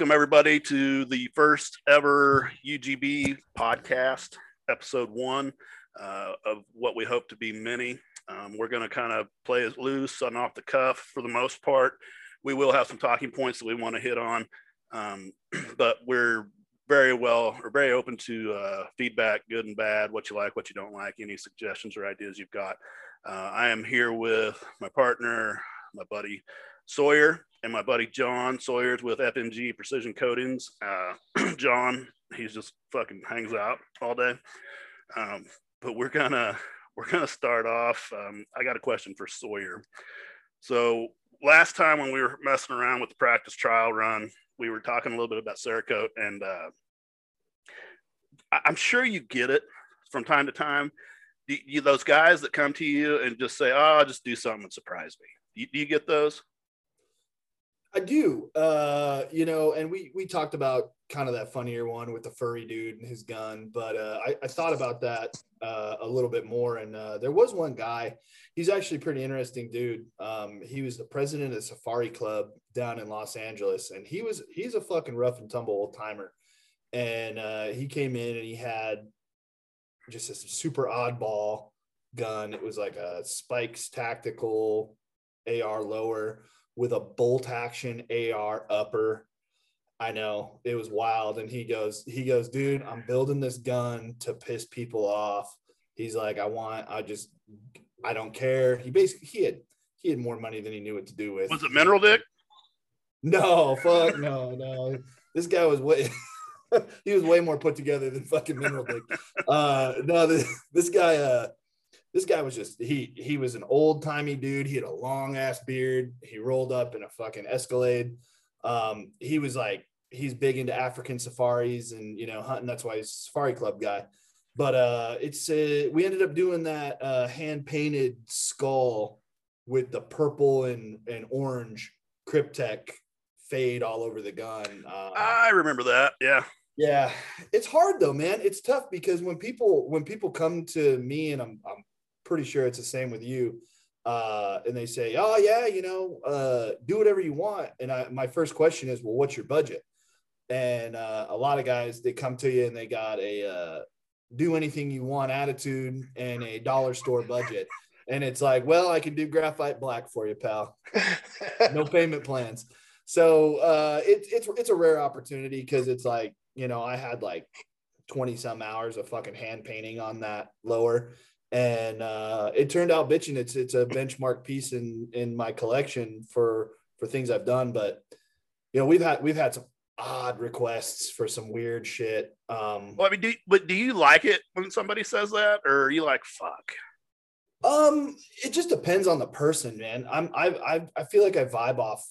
welcome everybody to the first ever UGB podcast, episode one uh, of what we hope to be many. Um, we're going to kind of play it loose and off the cuff for the most part. We will have some talking points that we want to hit on, um, but we're very well or very open to uh, feedback, good and bad, what you like, what you don't like, any suggestions or ideas you've got. Uh, I am here with my partner, my buddy Sawyer and my buddy John Sawyer's with FMG Precision Coatings. Uh, John, he's just fucking hangs out all day. Um, but we're gonna we're gonna start off. Um, I got a question for Sawyer. So last time when we were messing around with the practice trial run, we were talking a little bit about Cerakote, and uh, I- I'm sure you get it from time to time. You, those guys that come to you and just say, "Oh, I'll just do something and surprise me." Do you, do you get those? I do. Uh, you know, and we we talked about kind of that funnier one with the furry dude and his gun, but uh, I, I thought about that uh, a little bit more. And uh, there was one guy. He's actually pretty interesting dude. Um, he was the president of the Safari Club down in Los Angeles, and he was he's a fucking rough and tumble old timer. And uh, he came in and he had just a super oddball gun. It was like a Spikes tactical AR lower with a bolt action AR upper. I know it was wild. And he goes, he goes, dude, I'm building this gun to piss people off. He's like, I want, I just, I don't care. He basically, he had, he had more money than he knew what to do with. Was it Mineral Dick? No, fuck, no, no. This guy was way, he was way more put together than fucking Mineral Dick. Uh, no, this, this guy, uh, this guy was just he he was an old timey dude. He had a long ass beard. He rolled up in a fucking Escalade. Um, he was like he's big into African safaris and you know hunting. That's why he's a safari club guy. But uh, it's uh, we ended up doing that uh, hand painted skull with the purple and and orange Kryptek fade all over the gun. Uh, I remember that. Yeah. yeah, it's hard though, man. It's tough because when people when people come to me and I'm I'm pretty sure it's the same with you. Uh, and they say, "Oh yeah, you know, uh, do whatever you want." And I, my first question is, "Well, what's your budget?" And uh, a lot of guys they come to you and they got a uh, do anything you want attitude and a dollar store budget. And it's like, well, I can do graphite black for you, pal. no payment plans. So uh, it, it's it's a rare opportunity because it's like you know I had like twenty some hours of fucking hand painting on that lower, and uh, it turned out bitching. It's it's a benchmark piece in in my collection for for things I've done. But you know we've had we've had some odd requests for some weird shit. Um, Well, I mean, do but do you like it when somebody says that, or are you like, "Fuck"? Um, it just depends on the person, man. I'm I I I feel like I vibe off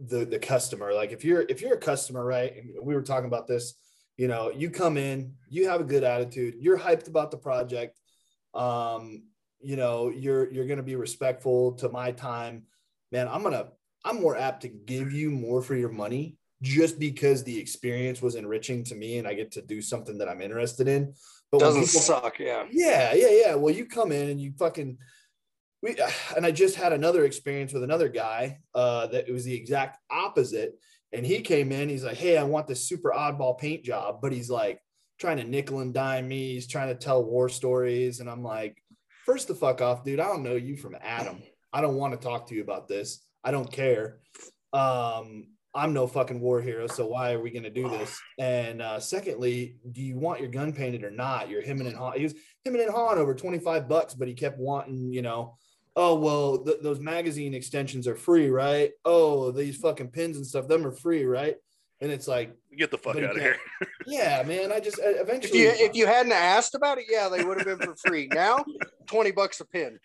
the the customer. Like if you're if you're a customer, right? And we were talking about this. You know, you come in, you have a good attitude, you're hyped about the project. Um, you know, you're you're gonna be respectful to my time, man. I'm gonna I'm more apt to give you more for your money just because the experience was enriching to me and I get to do something that I'm interested in. But Doesn't people- suck, yeah. yeah, yeah, yeah. Well, you come in and you fucking we and I just had another experience with another guy uh that it was the exact opposite. And he came in, he's like, Hey, I want this super oddball paint job, but he's like trying to nickel and dime me, he's trying to tell war stories. And I'm like, first the fuck off, dude. I don't know you from Adam. I don't want to talk to you about this. I don't care. Um, I'm no fucking war hero, so why are we going to do this? And uh, secondly, do you want your gun painted or not? You're him and Han. He was him and Han over 25 bucks, but he kept wanting, you know, oh well, th- those magazine extensions are free, right? Oh, these fucking pins and stuff, them are free, right? And it's like, Get the fuck out of here. yeah, man. I just uh, If eventually, you if you hadn't asked about it, yeah, they would have been for free. Now, twenty bucks a pin.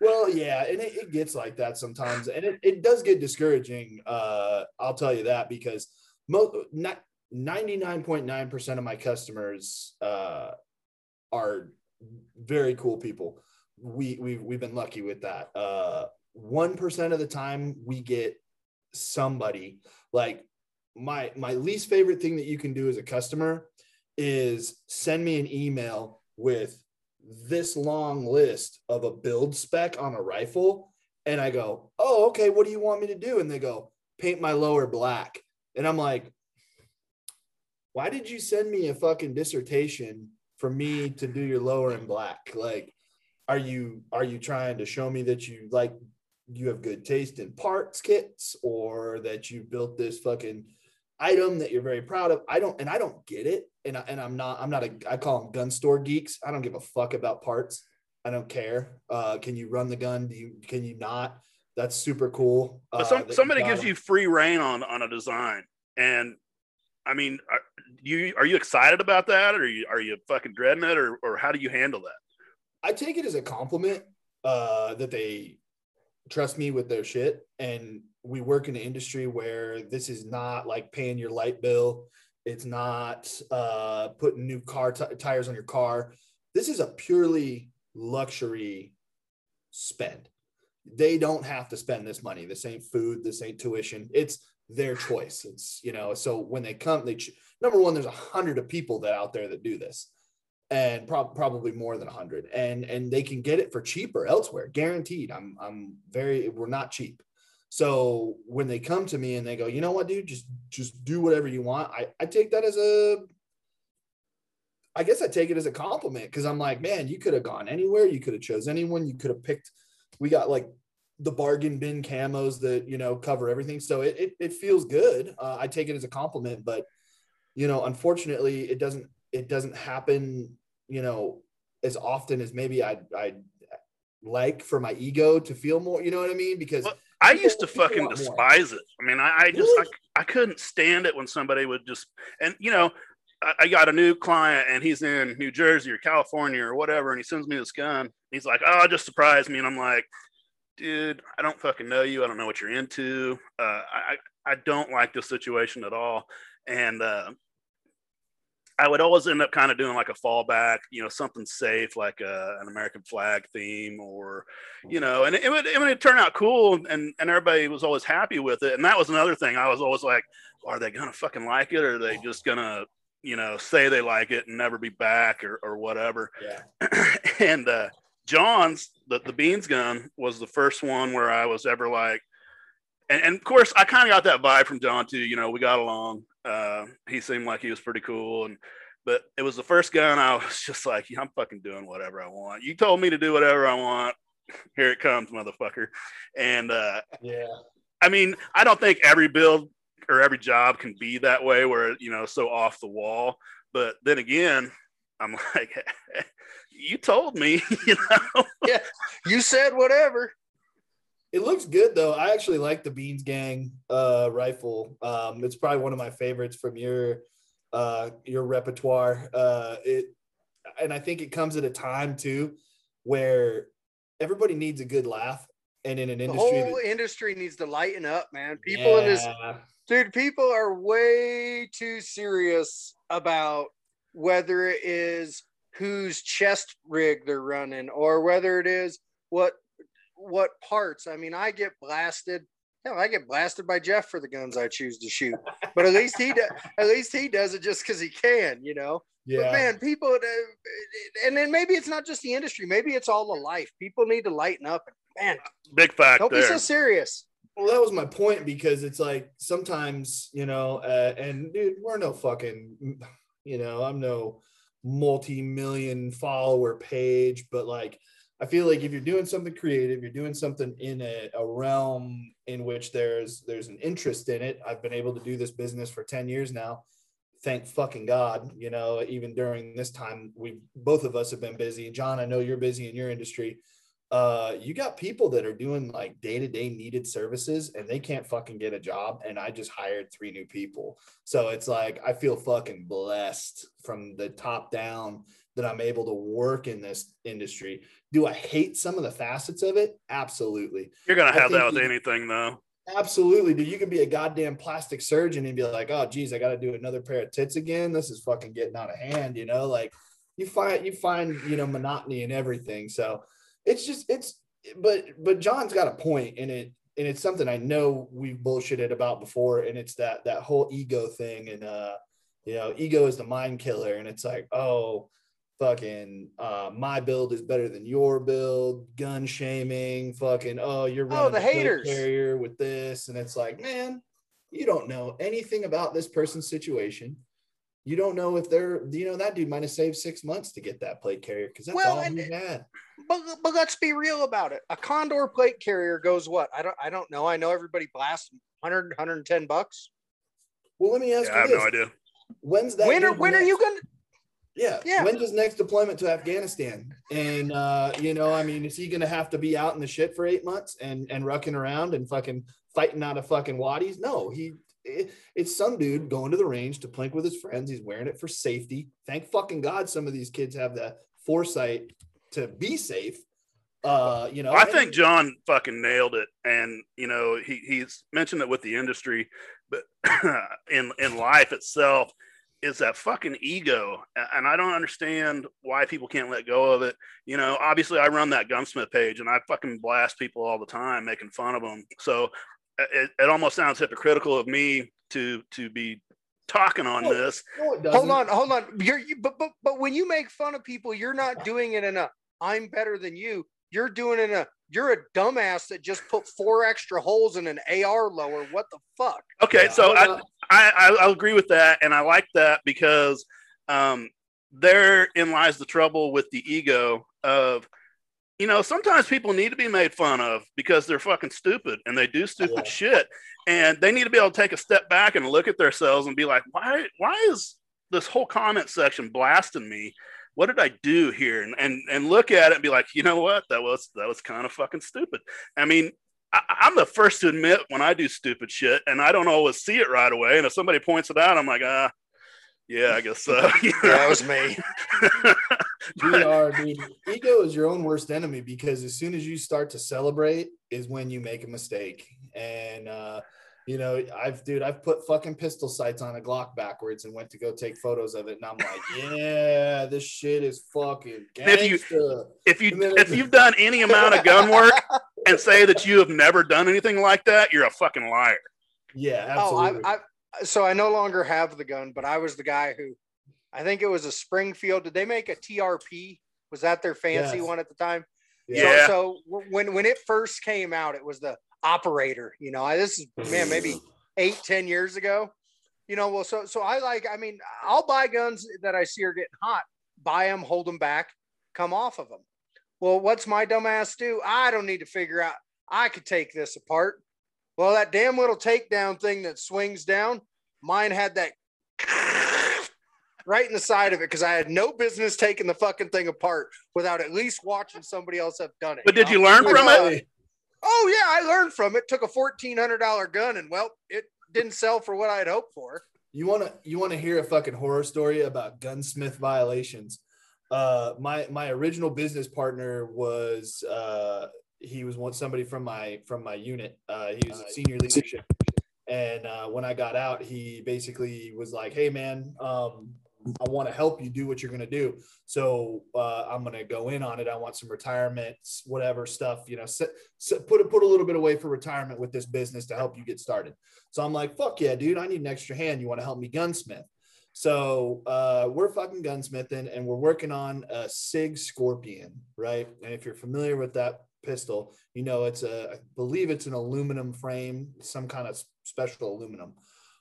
Well, yeah, and it, it gets like that sometimes, and it, it does get discouraging. Uh, I'll tell you that because mo- not ninety nine point nine percent of my customers uh, are very cool people. We we've we've been lucky with that. Uh, One percent of the time, we get somebody like my my least favorite thing that you can do as a customer is send me an email with this long list of a build spec on a rifle. And i go oh okay what do you want me to do? And they go paint my lower black. And i'm like why did you send me a fucking dissertation for me to do your lower in black? Like, are you are you trying to show me that you like you have good taste in parts kits or that you built this fucking item that you're very proud of? I don't and I don't get it. And I, and I'm not I'm not a I call them gun store geeks. I don't give a fuck about parts. I don't care. Uh, can you run the gun? Do you can you not? That's super cool. But uh, some, that somebody gives them. you free reign on on a design, and I mean, are you are you excited about that, or are you, are you fucking dreading it, or or how do you handle that? I take it as a compliment uh, that they trust me with their shit. And we work in an industry where this is not like paying your light bill. It's not uh, putting new car t- tires on your car. This is a purely luxury spend. They don't have to spend this money. This ain't food. This ain't tuition. It's their choice. It's you know. So when they come, they ch- number one. There's a hundred of people that out there that do this and prob- probably more than a 100 and and they can get it for cheaper elsewhere guaranteed i'm i'm very we're not cheap so when they come to me and they go you know what dude? Just just do whatever you want. I i take that as a i guess i take it as a compliment because i'm like man you could have gone anywhere. You could have chose anyone. You could have picked we got like the bargain bin camos that you know cover everything. So it it, it feels good. Uh, i take it as a compliment but you know unfortunately it doesn't it doesn't happen, you know, as often as maybe I'd, I'd like for my ego to feel more. You know what I mean? Because I used to fucking want more. despise it. I mean, I, I just Really? I, I couldn't stand it when somebody would just and you know. I, I got a new client and he's in New Jersey or California or whatever, and he sends me this gun. He's like, "Oh, just surprise me," and I'm like, "Dude, I don't fucking know you. I don't know what you're into. Uh, I I I don't like this situation at all." And uh, I would always end up kind of doing like a fallback, you know, something safe like a, an American flag theme or, you know, and it, would it would turn out cool and and everybody was always happy with it. And that was another thing. I was always like, are they gonna fucking like it or are they just gonna, you know, say they like it and never be back or or whatever. yeah, and uh John's the, the beans gun was the first one where I was ever like and, and of course I kind of got that vibe from John too. You know, we got along. Uh, he seemed like he was pretty cool, and but it was the first gun I was just like, yeah, I'm fucking doing whatever I want. You told me to do whatever I want. Here it comes, motherfucker. And uh, yeah, I mean, I don't think every build or every job can be that way where you know so off the wall. But then again, I'm like, you told me, you know. yeah, You said whatever. It looks good though. I actually like the Beans Gang uh, rifle. Um, it's probably one of my favorites from your uh, your repertoire. Uh, it and I think it comes at a time too where everybody needs a good laugh, and in an The industry whole that, industry needs to lighten up, man. People in this dude, people are way too serious about whether it is whose chest rig they're running or whether it is what what parts. I mean, I get blasted. Hell, I get blasted by Jeff for the guns I choose to shoot. But at least he does. At least he does it just because he can, you know. yeah. But man, people, uh, and then maybe it's not just the industry. Maybe it's all the life. People need to lighten up. Man, Big fact don't be so serious. Well, that was my point because it's like sometimes, you know, uh, and dude, we're no fucking, you know, I'm no multi million follower page, but like, I feel like if you're doing something creative, you're doing something in a, a realm in which there's there's an interest in it. I've been able to do this business for 10 years now. Thank fucking God, you know, even during this time, we both of us have been busy. John, I know you're busy in your industry uh you got people that are doing like day-to-day needed services and they can't fucking get a job and i just hired three new people. So it's like i feel fucking blessed from the top down that i'm able to work in this industry. Do i hate some of the facets of it? Absolutely. You're gonna have that with you- anything though. absolutely dude. You could be a goddamn plastic surgeon and be like oh geez i gotta do another pair of tits again. This is fucking getting out of hand you know? Like you find you find you know monotony in everything. So it's just it's but but john's got a point in it and it's something i know we've bullshitted about before and it's that that whole ego thing and uh you know ego is the mind killer and it's like oh fucking uh my build is better than your build gun shaming fucking oh you're running Oh, the haters. carrier with this and it's like man you don't know anything about this person's situation you don't know if they're you know that dude might have saved six months to get that plate carrier because that's Well, all and- he had. But, but let's be real about it. A Condor plate carrier goes what? I don't I don't know. I know everybody blasts 100 110 bucks. Well, let me ask Yeah, I have this: no idea. When's that? When are dude when are you gonna Yeah. Yeah. When's his next deployment to Afghanistan? And uh, you know, I mean, is he gonna have to be out in the shit for eight months and and rucking around and fucking fighting out of fucking wadis? No, he it, it's some dude going to the range to plink with his friends. He's wearing it for safety. Thank fucking God some of these kids have the foresight to be safe. Uh, you know, I think John fucking nailed it, and you know he he's mentioned it with the industry, but in in life itself is that fucking ego, and I don't understand why people can't let go of it. You know, obviously I run that gunsmith page, and I fucking blast people all the time, making fun of them. So it, it almost sounds hypocritical of me to to be talking on No, this. No, hold on, hold on. You're you, but but but when you make fun of people, you're not doing it in a I'm better than you. You're doing it in a you're a dumbass that just put four extra holes in an AR lower. What the fuck? Okay, Yeah, so I'm I, I, I agree with that, and I like that because um, therein lies the trouble with the ego of, you know, sometimes people need to be made fun of because they're fucking stupid and they do stupid Yeah. shit, and they need to be able to take a step back and look at themselves and be like, why why is this whole comment section blasting me? What did I do here? And and and look at it and be like, you know what? That was that was kind of fucking stupid. I mean, I, I'm the first to admit when I do stupid shit, and I don't always see it right away. And if somebody points it out, I'm like, ah, yeah, I guess so. That was me. we are dude. ego is your own worst enemy because as soon as you start to celebrate is when you make a mistake and uh you know i've dude i've put fucking pistol sights on a glock backwards and went to go take photos of it and i'm like yeah this shit is fucking If you- if you if you've done any amount of gun work and say that you have never done anything like that, you're a fucking liar. yeah Oh, absolutely I, I so I no longer have the gun, but I was the guy who I think it was a Springfield. Did they make a TRP? Was that their fancy Yes. one at the time? Yeah. So, so when when it first came out, it was the operator. You know, I, this is man maybe eight ten years ago. You know, well, so so I like. I mean, I'll buy guns that I see are getting hot. Buy them, hold them back, come off of them. Well, what's my dumbass do? I don't need to figure out. I could take this apart. Well, that damn little takedown thing that swings down, mine had that right in the side of it because I had no business taking the fucking thing apart without at least watching somebody else have done it. But did know? you learn Like, from uh, it? Oh yeah, I learned from it. Took a fourteen hundred dollar gun, and well, it didn't sell for what I had hoped for. You want to you want to hear a fucking horror story about gunsmith violations? Uh, my my original business partner was uh, he was one somebody from my from my unit. Uh, he was senior leadership, and uh, when I got out, he basically was like, "Hey man, um, I want to help you do what you're gonna do. So uh, I'm gonna go in on it. I want some retirement, whatever stuff, you know, set, set, put a, put a little bit away for retirement with this business to help you get started." So I'm like, fuck yeah, dude, I need an extra hand. You want to help me gunsmith? So uh, we're fucking gunsmithing and we're working on a SIG Scorpion, right? And if you're familiar with that pistol, you know it's a, I believe it's an aluminum frame, some kind of special aluminum.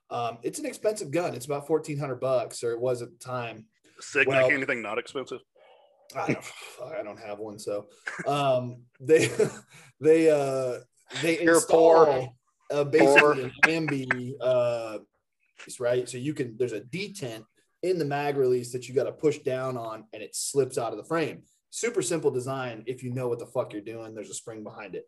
Um, it's an expensive gun. It's about 1400 bucks, or it was at the time. Sig well- make anything not expensive? I don't, I don't have one. So um, they, they, uh, they You're install poor. uh, basically an ambi uh, right? So you can there's a detent in the mag release that you got to push down on, and it slips out of the frame. Super simple design if you know what the fuck you're doing. There's a spring behind it.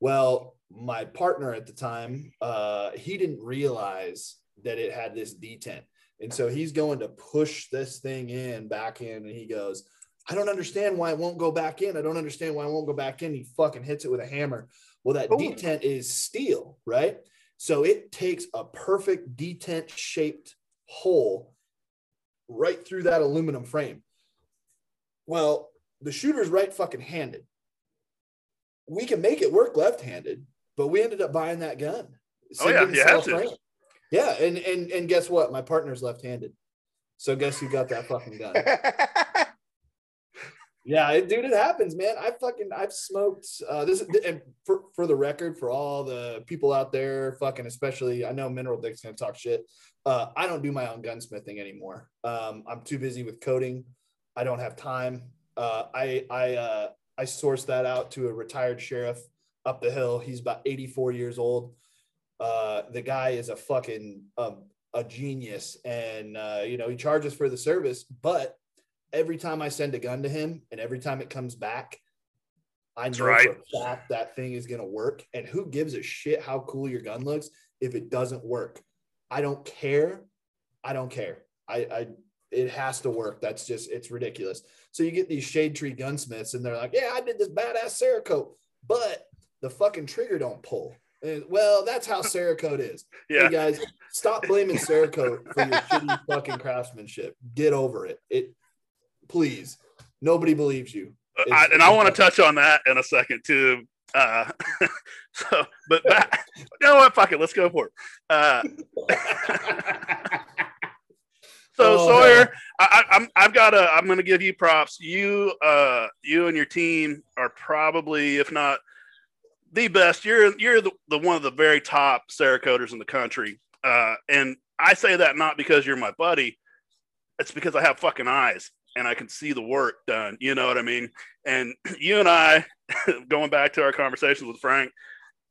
Well, my partner at the time, uh, he didn't realize that it had this detent, and so he's going to push this thing in back in, and he goes. I don't understand why it won't go back in. I don't understand why it won't go back in. He fucking hits it with a hammer. Well, that Ooh. detent is steel, right? So it takes a perfect detent shaped hole right through that aluminum frame. Well, the shooter's right fucking handed. We can make it work left handed, but we ended up buying that gun. Oh, yeah, you have to. Yeah, and and and guess what? My partner's left handed. So guess who got that fucking gun? Yeah, it, dude, it happens, man. I fucking I've smoked uh this and for, for the record, for all the people out there, fucking especially I know Mineral Dick's gonna talk shit. Uh I don't do my own gunsmithing anymore. Um I'm too busy with coding. I don't have time. Uh I I uh I sourced that out to a retired sheriff up the hill. He's about 84 years old. Uh the guy is a fucking um a genius and uh you know he charges for the service, but every time I send a gun to him and every time it comes back, I know right. for fact that thing is going to work. And who gives a shit how cool your gun looks if it doesn't work? I don't care. I don't care. I, I, it has to work. That's just, it's ridiculous. So you get these shade tree gunsmiths and they're like, yeah, I did this badass Cerakote, but the fucking trigger don't pull. And, well, that's how Cerakote is. Yeah. Hey guys, stop blaming Cerakote for your shitty fucking craftsmanship. Get over it. It, please. Nobody believes you. Uh, I, and I want to touch on that in a second too. Uh, so, but back, you know what? Fuck it. Let's go for it. Uh, so Oh, Sawyer, I, I, I'm I've got a. I'm going to give you props. You, uh, you and your team are probably, if not the best. You're you're the, the one of the very top Cerakoters in the country. Uh, and I say that not because you're my buddy. It's because I have fucking eyes and I can see the work done. You know what I mean? And you and I, going back to our conversations with Frank,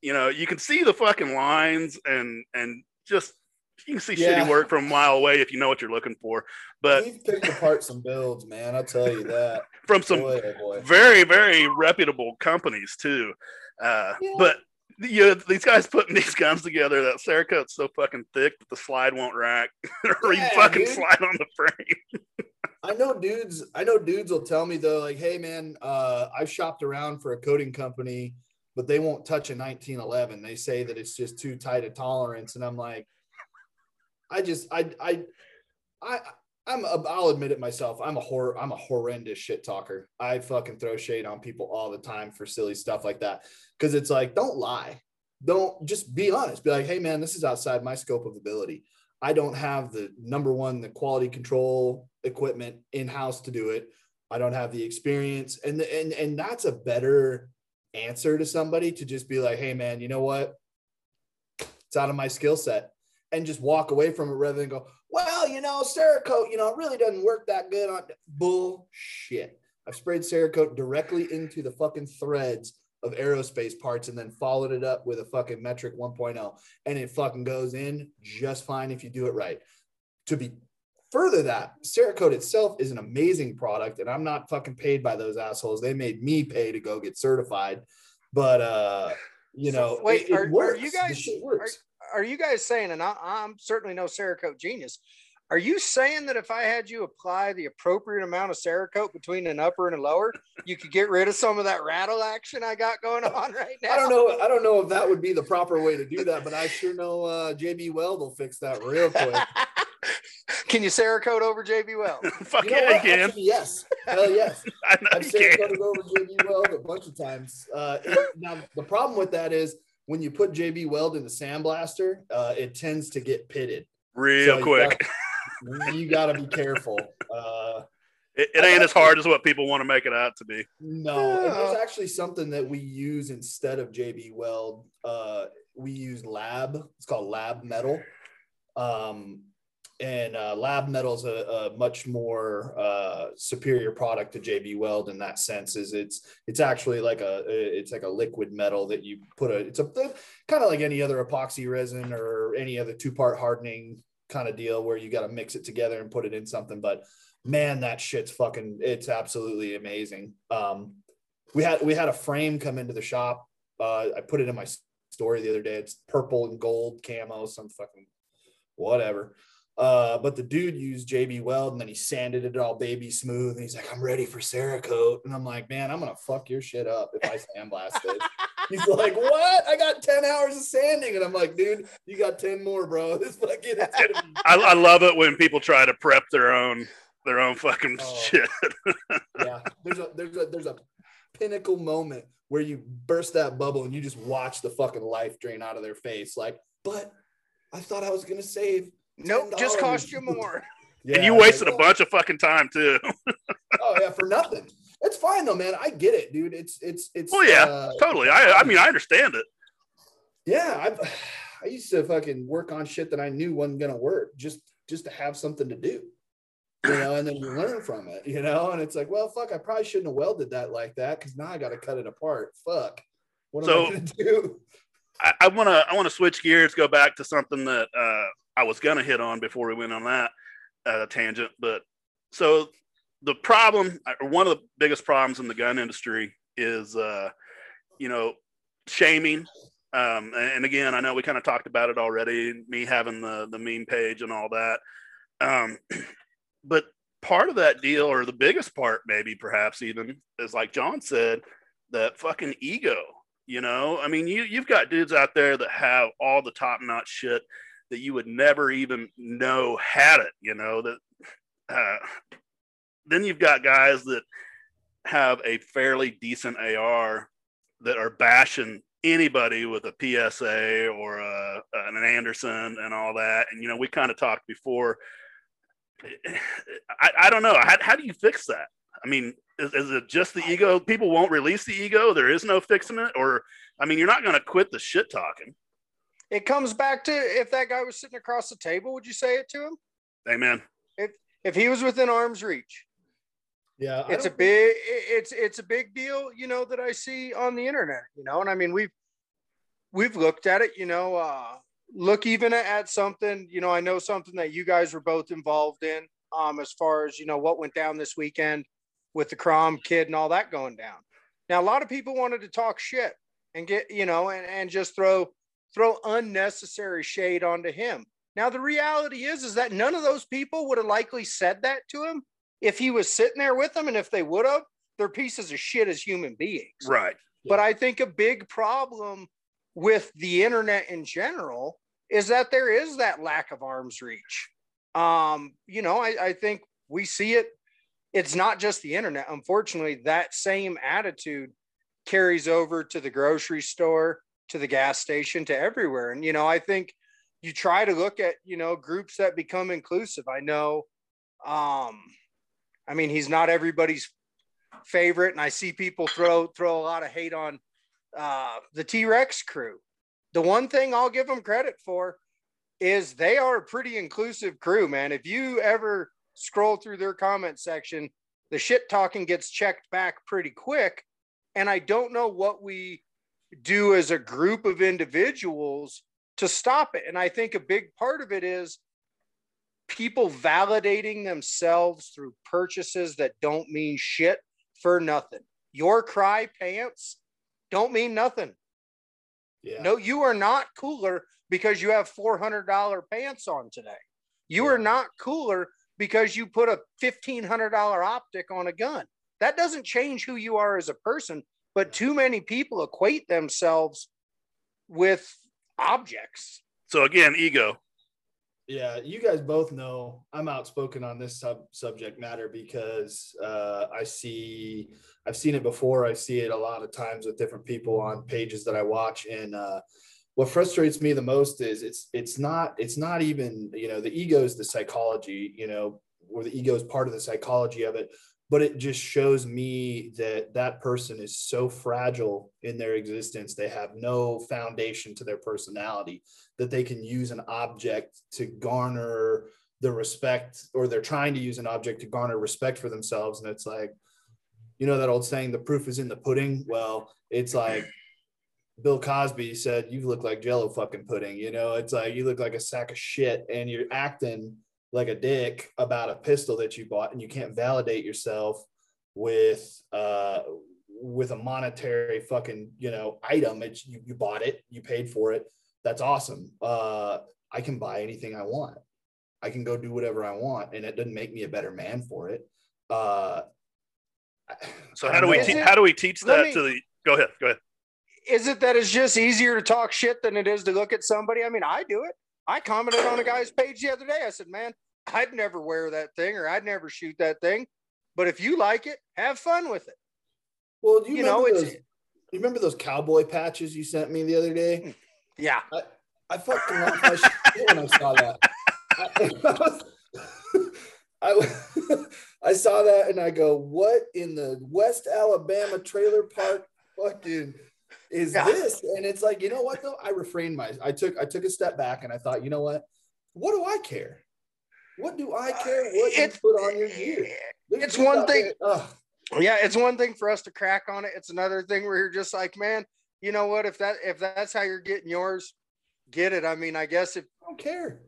you know, you can see the fucking lines and and just you can see Yeah. shitty work from a mile away if you know what you're looking for. But We've picked apart some builds, man. I'll tell you that. from some boy, oh boy. very very reputable companies too. Uh, Yeah. But you know, these guys putting these guns together, that Cerakote's so fucking thick that the slide won't rack or Yeah, fucking dude. slide on the frame. I know dudes. I know dudes will tell me though, like, "Hey, man, uh, I've shopped around for a coating company, but they won't touch a 1911. They say that it's just too tight a tolerance." And I'm like, I just, I, I, I, I'm. A, I'll admit it myself. I'm a hor. I'm a horrendous shit talker. I fucking throw shade on people all the time for silly stuff like that because it's like, don't lie. Don't just be honest. Be like, hey, man, this is outside my scope of ability. I don't have the number one, the quality control equipment in house to do it. I don't have the experience, and and and that's a better answer to somebody to just be like, hey man, you know what? It's out of my skill set, and just walk away from it rather than go, well, you know, Cerakote, you know, it really doesn't work that good on bullshit. I've sprayed Cerakote directly into the fucking threads of aerospace parts and then followed it up with a fucking metric 1.0 and it fucking goes in just fine if you do it right. To be further that Cerakote itself is an amazing product and I'm not fucking paid by those assholes. They made me pay to go get certified. But uh you So, know, wait, it, it are- are works. you guys- works. Are you guys saying, and I, I'm certainly no Cerakote genius, are you saying that if I had you apply the appropriate amount of Cerakote between an upper and a lower, you could get rid of some of that rattle action I got going on right now? I don't know. I don't know if that would be the proper way to do that, but I sure know uh, JB Weld will fix that real quick. Can you Cerakote over JB Weld? Fuck You know yeah, you what? can. Actually, yes. Hell yes. I know I've you said to go over JB Weld a bunch of times. Uh, it- now the problem with that is when you put JB Weld in the sandblaster, uh, it tends to get pitted. Real So quick. You got to be careful. Uh, It, it ain't as hard as what people want to make it out to be. no, and there's actually something that we use instead of JB Weld. Uh, we use Lab. It's called Lab Metal. Um, and uh, Lab Metal is a, a much more uh, superior product to JB Weld in that sense. Is it's it's actually like a it's like a liquid metal that you put a it's a kind of like any other epoxy resin or any other two part hardening kind of deal where you got to mix it together and put it in something. But man, that shit's fucking it's absolutely amazing. Um, we had we had a frame come into the shop. Uh, I put it in my story the other day. It's purple and gold camo, some fucking whatever. Uh, but the dude used JB Weld and then he sanded it all baby smooth. And he's like, I'm ready for Cerakote. And I'm like, man, I'm gonna fuck your shit up if I sandblast it. He's like, what? I got 10 hours of sanding. And I'm like, dude, you got 10 more, bro. This fucking be I, I love it when people try to prep their own their own fucking Oh. shit. yeah. There's a there's a there's a pinnacle moment where you burst that bubble and you just watch the fucking life drain out of their face. Like, but I thought I was gonna save. Nope, just $10. cost you more. and Yeah, you like, wasted a oh, bunch of fucking time too. Oh yeah, for nothing. It's fine though, man. I get it, dude. It's it's it's. Oh yeah, uh, totally. I I mean I understand it. yeah. I I used to fucking work on shit that I knew wasn't gonna work just just to have something to do, you know, and then you learn from it, you know. And it's like, well, fuck, I probably shouldn't have welded that like that because now I got to cut it apart. Fuck. What am So- I gonna do? I, I want to I want to switch gears, go back to something that uh, I was gonna hit on before we went on that uh, tangent. But so the problem, one of the biggest problems in the gun industry is, uh, you know, shaming. Um, and, and again, I know we kind of talked about it already. Me having the the meme page and all that. Um, but part of that deal, or the biggest part, maybe perhaps even, is like John said, that fucking ego you know, I mean, you you've got dudes out there that have all the top notch shit that you would never even know had it. You know that. Uh, then you've got guys that have a fairly decent AR that are bashing anybody with a PSA or a, an Anderson and all that. And you know, we kind of talked before. I, I don't know. How, how do you fix that? I mean, is, is it just the ego? People won't release the ego. There is no fixing it. Or, I mean, you're not going to quit the shit talking. It comes back to if that guy was sitting across the table, would you say it to him? Amen. If if he was within arm's reach, Yeah, it's a big it's it's a big deal you know that i see on the internet you know and i mean we've we've looked at it you know uh look even at, at something you know i know something that you guys were both involved in um as far as you know what went down this weekend with the crom kid and all that going down now a lot of people wanted to talk shit and get you know and, and just throw throw unnecessary shade onto him. Now the reality is is that none of those people would have likely said that to him if he was sitting there with them and if they would have they're pieces of shit as human beings. Right. but i think a big problem with the internet in general is that there is that lack of arm's reach. Um you know i, I think we see it. It's not just the internet. Unfortunately that same attitude carries over to the grocery store to the gas station to everywhere. And you know i think you try to look at you know groups that become inclusive. I know um i mean he's not everybody's favorite and i see people throw throw a lot of hate on uh the t-rex crew. The one thing i'll give them credit for is they are a pretty inclusive crew man. If you ever scroll through their comment section the shit talking gets checked back pretty quick. And i don't know what we do as a group of individuals to stop it and i think a big part of it is people validating themselves through purchases that don't mean shit for nothing. Your Crye pants don't mean nothing. yeah. No, you are not cooler because you have $400 pants on today. You are not cooler because you put a $1,500 optic on a gun. That doesn't change who you are as a person, but too many people equate themselves with objects. So again, ego. Yeah, you guys both know I'm outspoken on this sub subject matter because uh, I see I've seen it before. I see it a lot of times with different people on pages that I watch, and uh, what frustrates me the most is it's it's not it's not even you know the ego is the psychology you know or the ego is part of the psychology of it but it just shows me that that person is so fragile in their existence. They have no foundation to their personality that they can use an object to garner the respect or they're trying to use an object to garner respect for themselves. And it's like you know that old saying the proof is in the pudding. Well it's like bill cosby said you look like jello fucking pudding you know? It's like you look like a sack of shit and you're acting like a dick about a pistol that you bought and you can't validate yourself with uh with a monetary fucking you know item it's you, you bought it you paid for it that's awesome uh i can buy anything i want i can go do whatever i want and it doesn't make me a better man for it uh So how do we te- it- how do we teach that me- to the? Go ahead. Go ahead. is it that it's just easier to talk shit than it is to look at somebody? I mean, I do it. I commented on a guy's page the other day. I said, man, I'd never wear that thing or I'd never shoot that thing. But if you like it, have fun with it. well you, You know, it's- you remember those cowboy patches you sent me the other day mm, Yeah. I fucking lost my shit when I saw that. I, I was, I I saw that and I go, what in the West Alabama trailer park fucking is Yeah. this? And it's like, you know what though? I refrained my I took I took a step back and I thought, you know what? What do I care? What do I care what you It's- put on your gear? There's It's one thing- yeah, it's one thing for us to crack on it. It's another thing where you're just like, man, you know what? If that if that's how you're getting yours, get it. I mean, I guess if I don't care.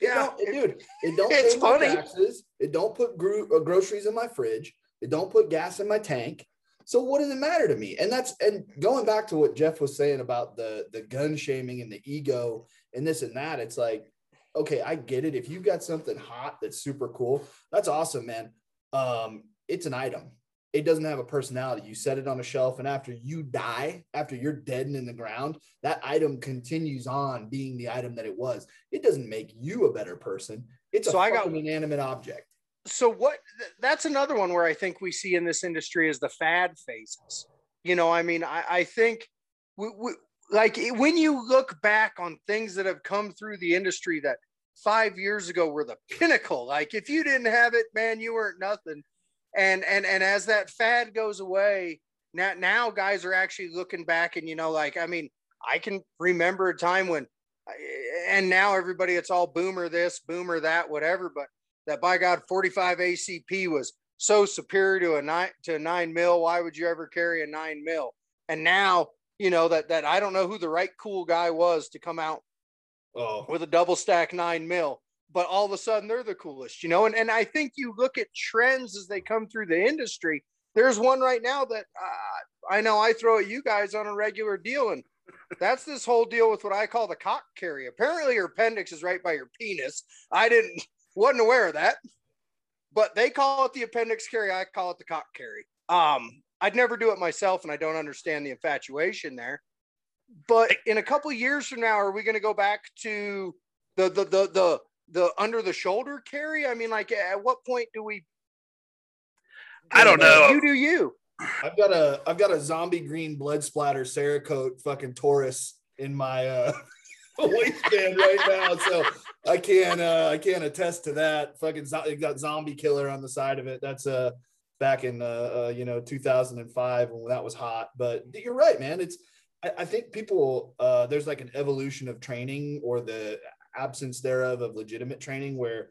It Yeah, don't, it- dude. It don't it's pay funny. taxes. It don't put gro- uh, groceries in my fridge. It don't put gas in my tank. So what does it matter to me? And that's and going back to what Jeff was saying about the the gun shaming and the ego and this and that. It's like, okay, I get it. If you've got something hot that's super cool, that's awesome, man. Um, it's an item. It doesn't have a personality. You set it on a shelf, and after you die, after you're dead and in the ground, that item continues on being the item that it was. It doesn't make you a better person. It's So I got- fucking inanimate object. so what th- that's another one where I think we see in this industry is the fad phases. You know, I mean, I, I think we, we, like when you look back on things that have come through the industry that five years ago were the pinnacle. Like if you didn't have it, man, you weren't nothing. And and and as that fad goes away, now now guys are actually looking back and you know, like I mean, I can remember a time when and now everybody it's all boomer this, boomer that, whatever, but that by God 45 ACP was so superior to a nine to a nine mil. Why would you ever carry a nine mil? And now, you know, that that I don't know who the right cool guy was to come out Oh, with a double stack nine mil, but all of a sudden they're the coolest, you know. And and I think you look at trends as they come through the industry. There's one right now that uh, I know I throw at you guys on a regular deal, and that's this whole deal with what I call the cock carry. Apparently, your appendix is right by your penis. I didn't wasn't aware of that, but they call it the appendix carry. I call it the cock carry. Um, I'd never do it myself, and I don't understand the infatuation there. But in a couple years from now, are we going to go back to the the the the the under the shoulder carry? I mean, like, at what point do we? I don't know. You do you. I've got a I've got a zombie green blood splatter Cerakote fucking Taurus in my uh waistband right now, so I can uh I can't attest to that. Fucking zo- got zombie killer on the side of it. That's uh back in uh, uh you know 2005 when that was hot. But you're right, man. It's I, I think people uh there's like an evolution of training or the absence thereof of legitimate training where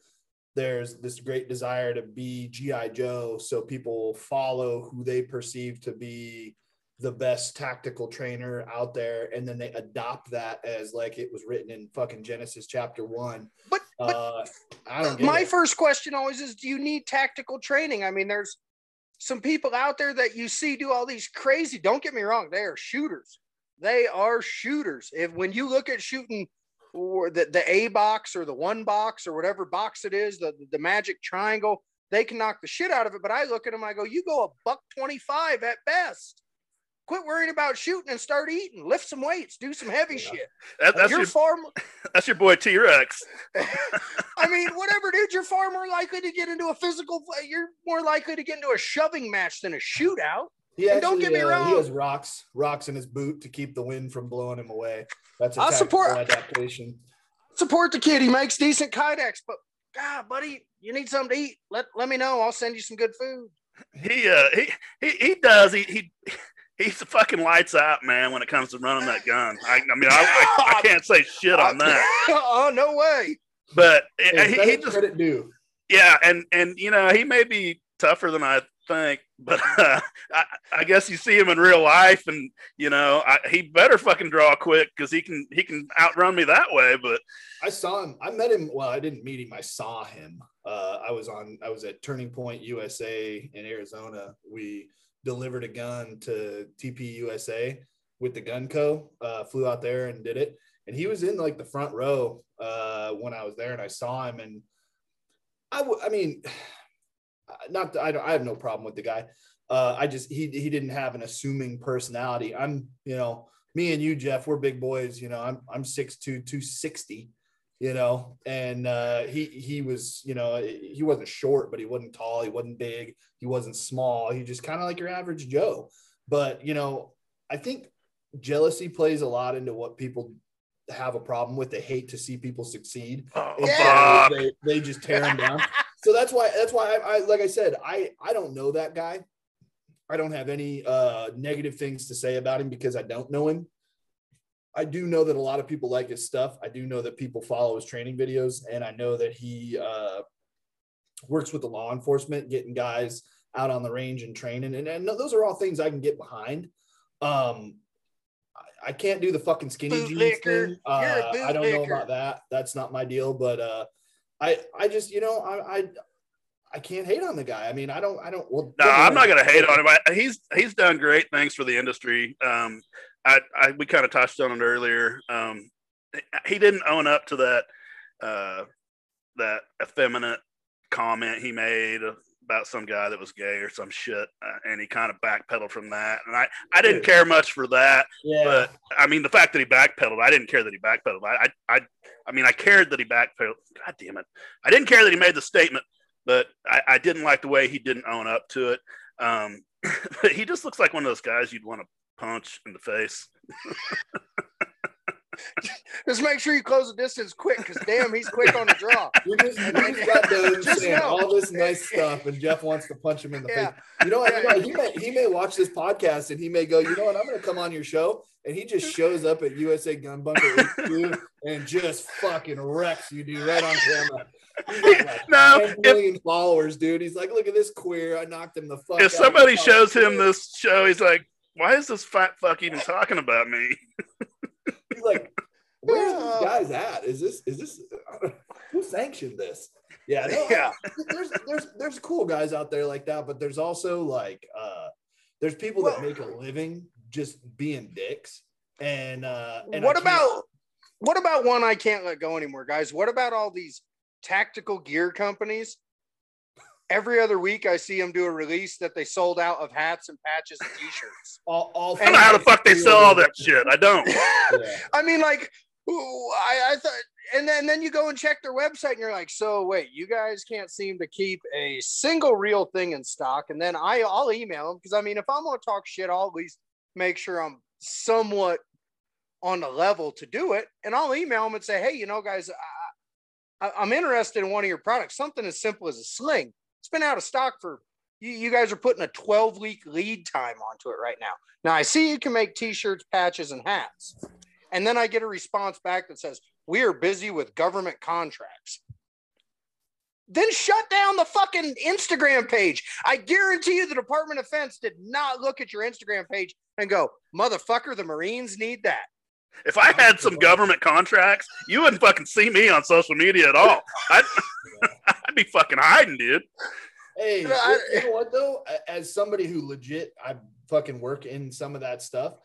there's this great desire to be GI Joe, so people follow who they perceive to be the best tactical trainer out there, and then they adopt that as like it was written in fucking Genesis chapter one. But, but Uh, I don't. Get my it. first question always is do you need tactical training i mean there's some people out there that you see do all these crazy don't get me wrong they are shooters. They are shooters. If when you look at shooting or the, the a box or the one box or whatever box it is the, the magic triangle they can knock the shit out of it. But i look at them i go you go a buck 25 at best quit worrying about shooting and start eating lift some weights do some heavy Yeah. shit That, that's you're your far that's your boy T Rex. I mean, whatever, dude. You're far more likely to get into a physical. You're more likely to get into a shoving match than a shootout. He and don't get me uh, wrong. He has rocks, rocks in his boot to keep the wind from blowing him away. That's a I'll tactical support- adaptation. Support the kid. He makes decent kydex, but God, buddy, you need something to eat. Let let me know. I'll send you some good food. He uh he he, he does he he. He's the fucking lights out, man. When it comes to running that gun, I, I mean, I, I, I can't say shit on that. oh no way. But Hey, he, he credit, just credit due. yeah, and and you know he may be tougher than I think, but uh, I, I guess you see him in real life, and you know I, he better fucking draw quick because he can he can outrun me that way. But I saw him. I met him. Well, I didn't meet him. I saw him. Uh, I was on. I was at Turning Point USA in Arizona. We delivered a gun to TP USA with the Gun Co. Uh, flew out there and did it. And he was in like the front row uh, when I was there, and I saw him. And I, w- I mean, not. that- I don't. I have no problem with the guy. Uh, I just he he didn't have an assuming personality. I'm you know me and you Jeff we're big boys. You know I'm I'm 6'2", 260 you know and uh he he was you know he wasn't short but he wasn't tall he wasn't big he wasn't small he just kind of like your average joe but you know i think jealousy plays a lot into what people have a problem with they hate to see people succeed oh, Yeah. they, they just tear them down so that's why that's why I, I like I said I I don't know that guy. I don't have any uh, negative things to say about him because I don't know him. I do know that a lot of people like his stuff. I do know that people follow his training videos, and I know that he uh, works with the law enforcement, getting guys out on the range and training, and, and those are all things I can get behind. Um, I, I can't do the fucking skinny jeans Bootlicker. thing. Uh, You're don't know bootlicker. about that. That's not my deal. But uh, I, I just, you know, I, I, I can't hate on the guy. I mean, I don't, I don't. Well, No, I'm not going to hate on him. I, he's he's done great things for the industry. Um, I, I we kind of touched on it earlier. Um, he didn't own up to that uh, that effeminate comment he made about some guy that was gay or some shit, uh, and he kind of backpedaled from that. And I I didn't care much for that. Yeah. But I mean, the fact that he backpedaled, I didn't care that he backpedaled. I, I, I, I mean, I cared that he backpedaled. God damn it, I didn't care that he made the statement, but I, I didn't like the way he didn't own up to it. Um, but he just looks like one of those guys you'd want to punch in the face. Just make sure you close the distance quick, because damn, he's quick on the draw. We just, we just got done Just saying all this nice stuff, and Jeff wants to punch him in the Yeah. face. You know what? You know, he may he may watch this podcast and he may go, you know what? I'm going to come on your show, and he just shows up at USA Gun Bunker and just fucking wrecks you, dude, right on camera. Like No, 10 million followers, dude. He's like, look at this queer. I knocked him the fuck. If out. somebody shows him this show, he's like, "Why is this fat fuck even talking about me?" he's like, where's these guys at? Is this is this who sanctioned this? Yeah, no, Yeah. there's there's there's cool guys out there like that, but there's also like uh there's people that make a living just being dicks. And uh and what I about what about one I can't let go anymore, guys? What about all these tactical gear companies? Every other week, I see them do a release that they sold out of hats and patches and t-shirts. all, all I don't know how the fuck they sell all that shit. I don't. Yeah. I mean, like, ooh, I, I thought, and then then you go and check their website, and you're like, so wait, you guys can't seem to keep a single real thing in stock. And then I, I'll email them because I mean, if I'm gonna talk shit, I'll at least make sure I'm somewhat on the level to do it, and I'll email them and say, hey, you know, guys, I, I, I'm interested in one of your products, something as simple as a sling. It's been out of stock for. You, you guys are putting a 12 week lead time onto it right now. Now I see you can make t-shirts, patches, and hats. And then I get a response back that says, We are busy with government contracts. Then shut down the fucking Instagram page. I guarantee you the Department of Defense did not look at your Instagram page and go, Motherfucker, the Marines need that. If I had some government contracts, you wouldn't fucking see me on social media at all. I'd, I'd be fucking hiding, dude. Hey, But I- you know what though? As somebody who legit, I fucking work in some of that stuff.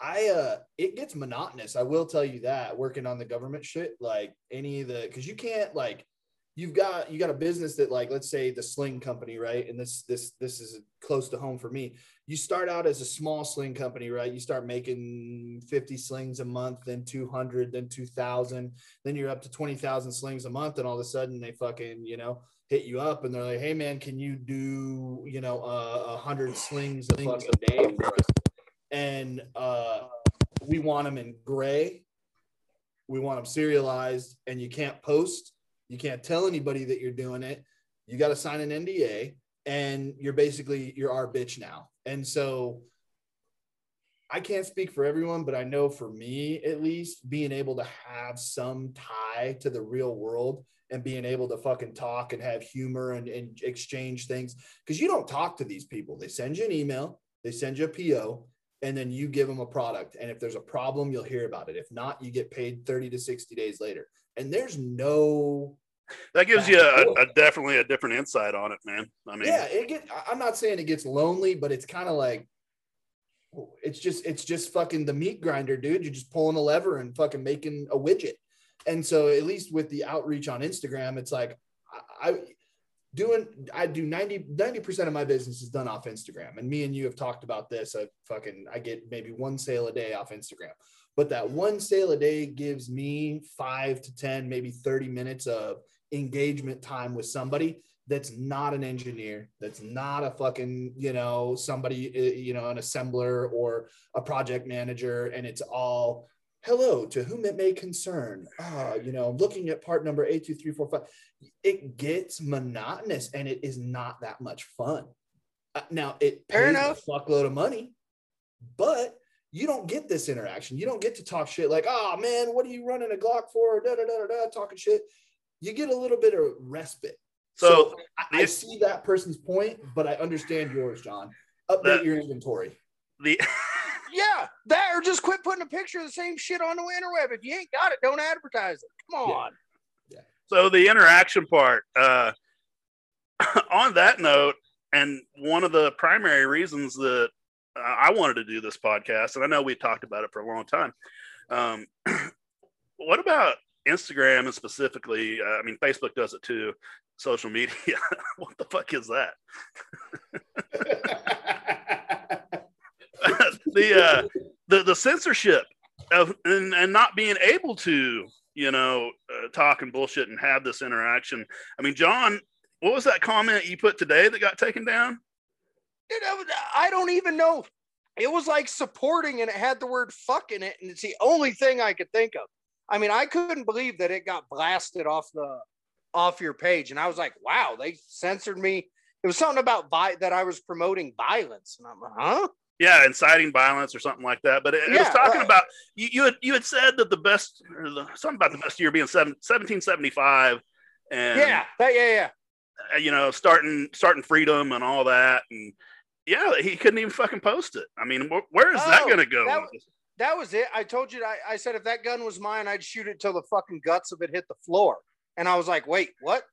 I uh, it gets monotonous. I will tell you that working on the government shit, like any of the, because you can't like, you've got you got a business that like, let's say the sling company, right? And this this this is close to home for me. You start out as a small sling company, right? You start making 50 slings a month, then 200, then 2,000, then you're up to 20,000 slings a month, and all of a sudden they fucking, you know, hit you up and they're like, "Hey man, can you do you know uh, a hundred slings a fucking day for us?" And uh, we want them in gray. We want them serialized, and you can't post. You can't tell anybody that you're doing it. You got to sign an NDA, and you're basically you're our bitch now. And so I can't speak for everyone, but I know for me at least, being able to have some tie to the real world and being able to fucking talk and have humor and, and exchange things because you don't talk to these people. They send you an email, they send you a PO, and then you give them a product. And if there's a problem, you'll hear about it. If not, you get paid 30 to 60 days later. And there's no That gives you a, a definitely a different insight on it, man. I mean, yeah, it get. I'm not saying it gets lonely, but it's kind of like it's just it's just fucking the meat grinder, dude. You're just pulling a lever and fucking making a widget. And so at least with the outreach on Instagram, it's like I, I doing I do 90 percent of my business is done off Instagram. And me and you have talked about this. I fucking I get maybe one sale a day off Instagram. But that one sale a day gives me five to 10, maybe 30 minutes of engagement time with somebody that's not an engineer, that's not a fucking, you know, somebody, uh, you know, an assembler or a project manager. And it's all hello to whom it may concern uh you know looking at part number 82345 it gets monotonous and it is not that much fun uh, now it Fair pays enough. a fuckload of money but you don't get this interaction you don't get to talk shit like oh man what are you running a glock for da da da da, da talking shit you get a little bit of respite So, I, I see that person's point but i understand yours john update That- your inventory the Yeah, that or just quit putting a picture of the same shit on the interweb. If you ain't got it, don't advertise it. Come Yeah. on. so the interaction part. Uh, on that note, and one of the primary reasons that I wanted to do this podcast, and I know we talked about it for a long time. Um, what about Instagram and specifically? Uh, I mean, Facebook does it too. Social media. what the fuck is that? the uh, the the censorship of and, and not being able to you know uh, talk and bullshit and have this interaction. I mean, John, what was that comment you put today that got taken down? Dude, I I don't even know. It was like supporting and it had the word fuck in it. And it's the only thing I could think of. I mean, I couldn't believe that it got blasted off the off your page. And I was like, wow, they censored me. It was something about vi- that I was promoting violence. And I'm like, huh? Yeah, inciting violence or something like that. But it, it was talking right. about you. You had you had said that the best the, something about the best year being seven, 1775 and yeah, that, yeah, yeah. uh, you know starting starting freedom and all that and yeah he couldn't even fucking post it i mean wh- where is that Oh, going to go that That was it. I told you, I, I said if that gun was mine, I'd shoot it till the fucking guts of it hit the floor. And I was like, wait, what?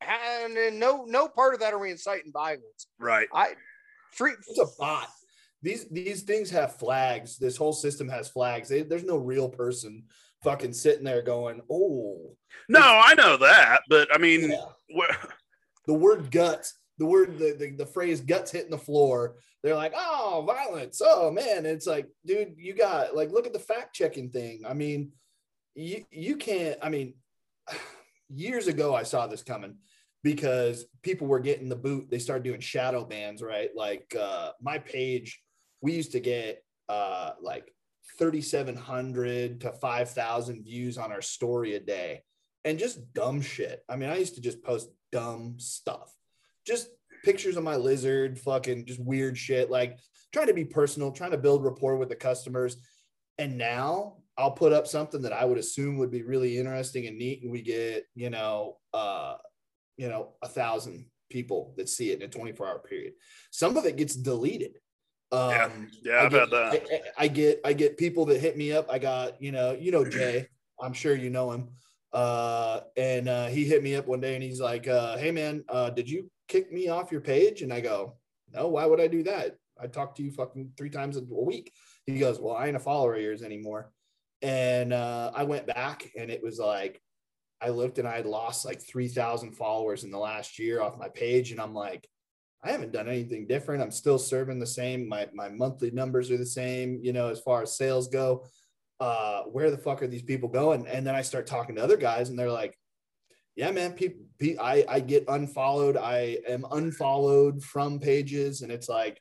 And then no, no part of that are we inciting violence. right I free. it's a bot. These these things have flags. This whole system has flags. They, there's no real person fucking sitting there going, "Oh, no i know that but i mean yeah." where, the word guts, the word the, the the phrase guts hitting the floor." They're like, "Oh, violence. Oh man." It's like, dude, you got like look at the fact checking thing. I mean, you you can't. I mean, years ago I saw this coming because people were getting the boot. They started doing shadow bans, right? Like uh, my page, we used to get uh, like 3,700 to 5,000 views on our story a day and just dumb shit. I mean, I used to just post dumb stuff, just pictures of my lizard, fucking just weird shit, like trying to be personal, trying to build rapport with the customers. And now I'll put up something that I would assume would be really interesting and neat, and we get, you know, uh, you know, a thousand people that see it in a 24 hour period. Some of it gets deleted. Um, Yeah. Yeah, I I've get, had that. I, I- I get, I get people that hit me up. I got, you know, you know, Jay, I'm sure you know him. Uh, and, uh, he hit me up one day and he's like, uh, Hey man, uh, did you kick me off your page? And I go, no, why would I do that? I talk to you fucking three times a week. He goes, well, I ain't a follower of yours anymore. And, uh, I went back and it was like, I looked and I had lost like 3,000 followers in the last year off my page. And I'm like, I haven't done anything different. I'm still serving the same. My, my monthly numbers are the same, you know, as far as sales go. Uh, where the fuck are these people going? And then I start talking to other guys and they're like, yeah, man, people, I, I get unfollowed. I am unfollowed from pages. And it's like,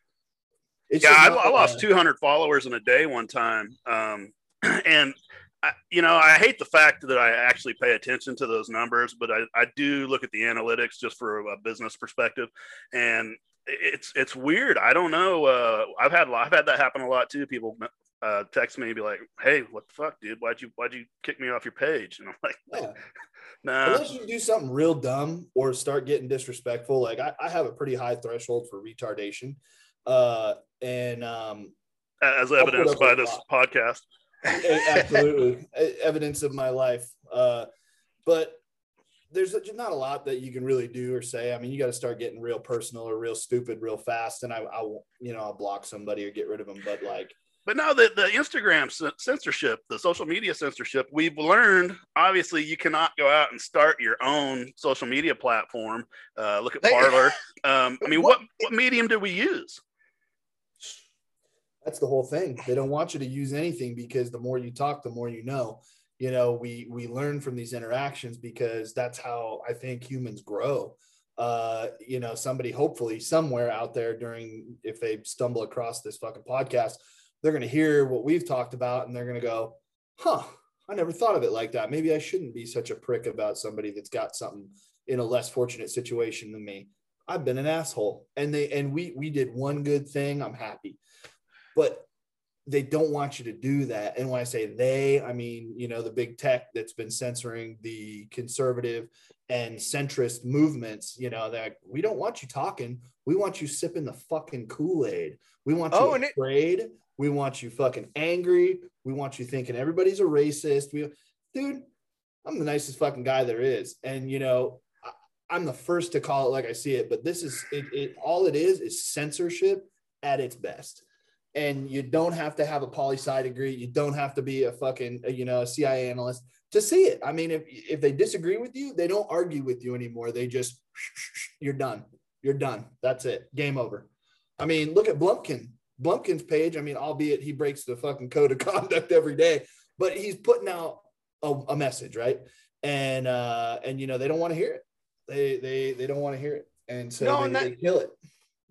it's yeah I, I lost 200 followers in a day one time um, and I, you know i hate the fact that i actually pay attention to those numbers but i, I do look at the analytics just for a business perspective and it's it's weird i don't know uh, i've had i've had that happen a lot too people uh, text me and be like hey what the fuck dude why'd you why'd you kick me off your page and i'm like Yeah. Nah Unless you do something real dumb or start getting disrespectful, like I, I have a pretty high threshold for retardation. Uh, and um, as evidenced by this that. podcast absolutely evidence of my life. Uh, but there's just not a lot that you can really do or say. I mean, you got to start getting real personal or real stupid real fast, and I, I, won't- you know, I'll block somebody or get rid of them. But like, But now the, the Instagram censorship, the social media censorship, we've learned obviously you cannot go out and start your own social media platform. Uh, look at Parler. Um, I mean, what, What- what medium do we use? that's the whole thing. They don't want you to use anything because the more you talk, the more you know. You know, we we learn from these interactions because that's how I think humans grow. Uh, you know, somebody hopefully somewhere out there during if they stumble across this fucking podcast, they're gonna hear what we've talked about and they're gonna go, huh, I never thought of it like that. Maybe I shouldn't be such a prick about somebody that's got something in a less fortunate situation than me. I've been an asshole. And they and we we did one good thing. I'm happy. But they don't want you to do that. And when I say they, I mean, you know, the big tech that's been censoring the conservative and centrist movements, you know, that we don't want you talking. We want you sipping the fucking Kool-Aid. We want you Oh, and it- afraid. We want you fucking angry. We want you thinking everybody's a racist. We dude, I'm the nicest fucking guy there is. And you know, I, I'm the first to call it like I see it, but this is it, it all it is is censorship at its best and you don't have to have a poli sci degree. You don't have to be a fucking you know a CIA analyst to see it. I mean, if if they disagree with you, they don't argue with you anymore. They just you're done. You're done. That's it. Game over. I mean, look at Blumpkin. Blumpkin's page. I mean, albeit he breaks the fucking code of conduct every day, but he's putting out a, a message, right? And uh, and you know they don't want to hear it. They they they don't want to hear it, and so No, they, and that- they kill it.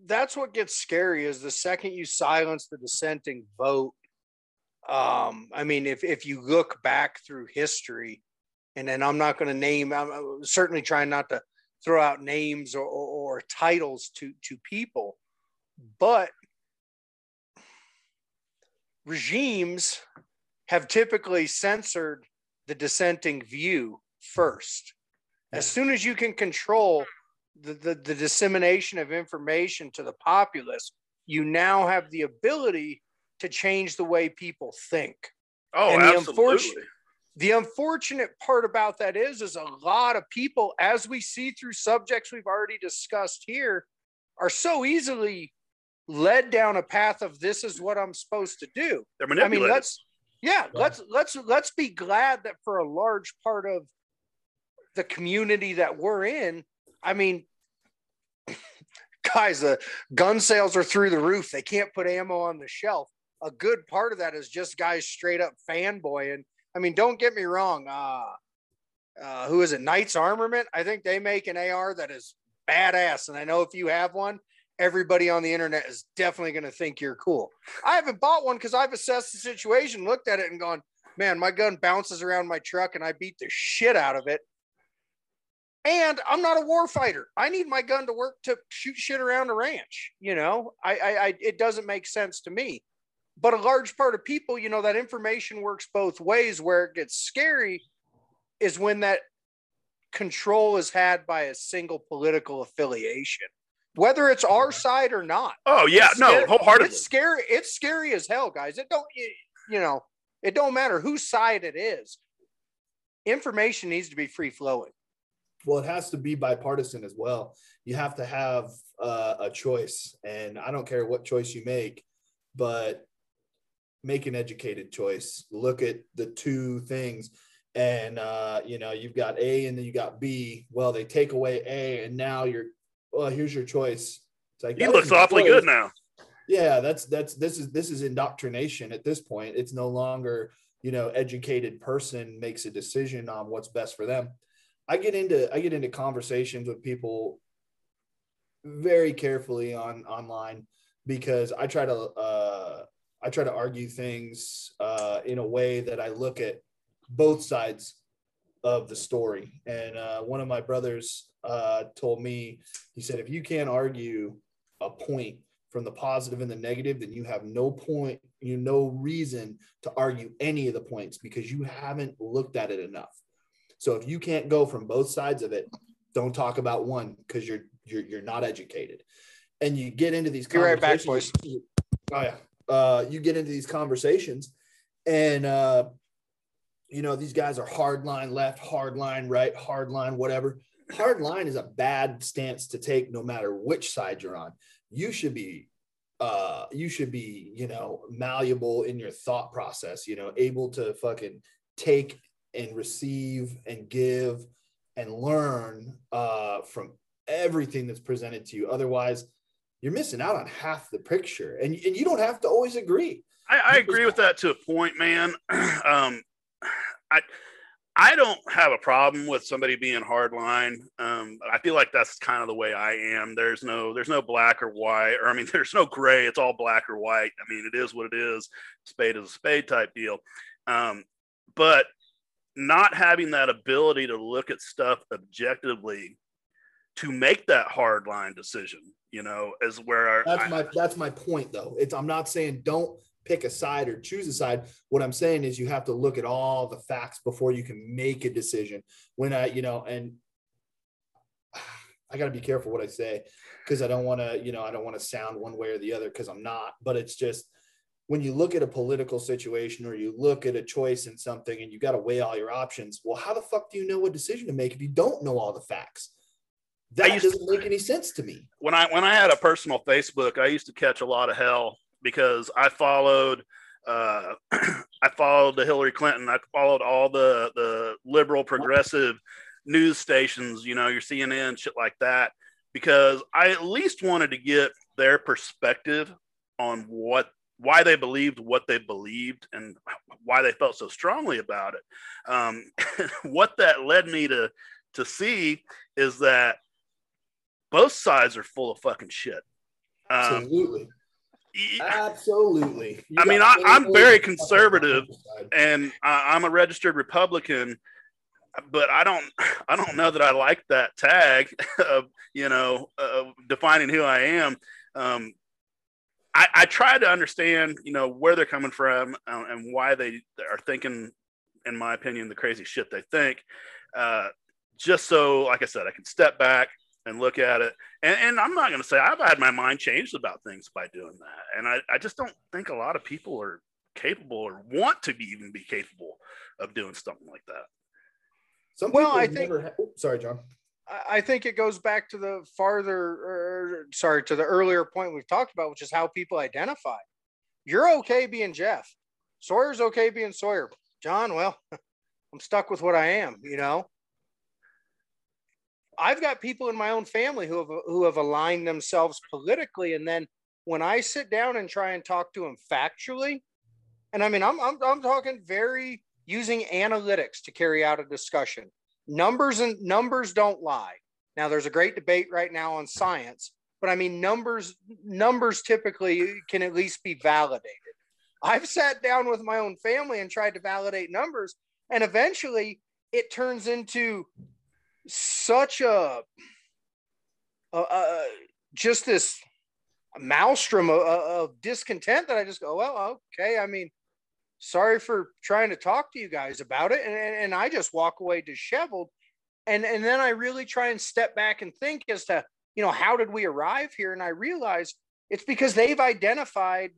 that's what gets scary is the second you silence the dissenting vote um i mean if if you look back through history and then i'm not going to name i'm certainly trying not to throw out names or, or, or titles to to people but regimes have typically censored the dissenting view first as soon as you can control the, the, the dissemination of information to the populace, you now have the ability to change the way people think. Oh, And the absolutely. unfortunate- The unfortunate part about that is, is a lot of people, as we see through subjects we've already discussed here, are so easily led down a path of this is what I'm supposed to do. They're I mean, manipulated. let's yeah, let's let's let's be glad that for a large part of the community that we're in, I mean, guys, the gun sales are through the roof. They can't put ammo on the shelf. A good part of that is just guys straight up fanboying. I mean, don't get me wrong. Uh, uh, who is it? Knights Armament. I think they make an AR that is badass, and I know if you have one, everybody on the internet is definitely going to think you're cool. I haven't bought one because I've assessed the situation, looked at it, and gone, man, my gun bounces around my truck, and I beat the shit out of it. And I'm not a war fighter. I need my gun to work to shoot shit around a ranch. You know, I, I, I it doesn't make sense to me. But a large part of people, you know, that information works both ways. Where it gets scary is when that control is had by a single political affiliation, whether it's our side or not. oh yeah, no, scary- wholeheartedly. It's scary. It's scary as hell, guys. It don't you- you know, it don't matter whose side it is. Information needs to be free flowing. well it has to be bipartisan as well you have to have uh, a choice and i don't care what choice you make but make an educated choice look at the two things and uh, you know you've got a and then you got b well they take away a and now you're well here's your choice it's like he looks awfully choice. good now. yeah that's that's this is this is indoctrination at this point it's no longer you know educated person makes a decision on what's best for them i get into i get into conversations with people very carefully on online because i try to uh i try to argue things uh in a way that i look at both sides of the story and uh one of my brothers uh told me he said if you can't argue a point from the positive and the negative, then you have no point, you no reason to argue any of the points because you haven't looked at it enough. So if you can't go from both sides of it, don't talk about one because you're you're you're not educated. And you get into these Be right back, conversations- Oh yeah. Uh, you get into these conversations and uh, you know, these guys are hard line left, hard line right, hard line, whatever. Hard line is a bad stance to take no matter which side you're on. You should be uh you should be you know malleable in your thought process you know able to fucking take and receive and give and learn uh from everything that's presented to you. Otherwise you're missing out on half the picture. And, and you don't have to always agree. I, I agree with that to a point, man. um, I I don't have a problem with somebody being hardline. Um, I feel like that's kind of the way I am. There's no there's no black or white, or I mean, there's no gray. It's all black or white. I mean, it is what it is. Spade is a spade type deal. Um, but not having that ability to look at stuff objectively to make that hard line decision, you know, is where That's I, my that's my point though. It's I'm not saying don't pick a side or choose a side. What I'm saying is you have to look at all the facts before you can make a decision. When I, you know, and I got to be careful what I say because I don't want to, you know, I don't want to sound one way or the other because I'm not. But it's just when you look at a political situation or you look at a choice in something and you got to weigh all your options. Well, how the fuck do you know what decision to make if you don't know all the facts? That doesn't make any sense to me. when I when I had a personal Facebook, I used to catch a lot of hell because I followed uh, I followed the Hillary Clinton. I followed all the the liberal progressive news stations. You know, your CNN, shit like that, because I at least wanted to get their perspective on what why they believed what they believed and why they felt so strongly about it. Um, what that led me to to see is that both sides are full of fucking shit. Um, Absolutely. Absolutely. You I mean, I- I'm very conservative. and I, I'm a registered Republican, but I don't I don't know that I like that tag of you know of defining who I am. Um, I, I try to understand you know where they're coming from uh, and why they are thinking, in my opinion, the crazy shit they think. Uh, just so, like I said, I can step back and look at it. And, and I'm not going to say I've had my mind changed about things by doing that. And I, I just don't think a lot of people are capable or want to be even be capable of doing something like that. Some Well, I think- never ha- oh, sorry, John. I I think it goes back to the farther, or, sorry, to the earlier point we've talked about, which is how people identify. You're okay being Jeff. Sawyer's okay being Sawyer. John, well, I'm stuck with what I am, you know. I've got people in my own family who have who have aligned themselves politically, and then when I sit down and try and talk to them factually, and I mean, I'm I'm, I'm talking very using analytics to carry out a discussion. Numbers and numbers don't lie. Now there's a great debate right now on science but i mean numbers numbers typically can at least be validated. I've sat down with my own family and tried to validate numbers and eventually it turns into such a, a, a just this maelstrom of, of discontent that i just go well okay i mean sorry for trying to talk to you guys about it. And, and, and i just walk away disheveled. And and then i really try and step back and think as to you know how did we arrive here? And i realize it's because they've identified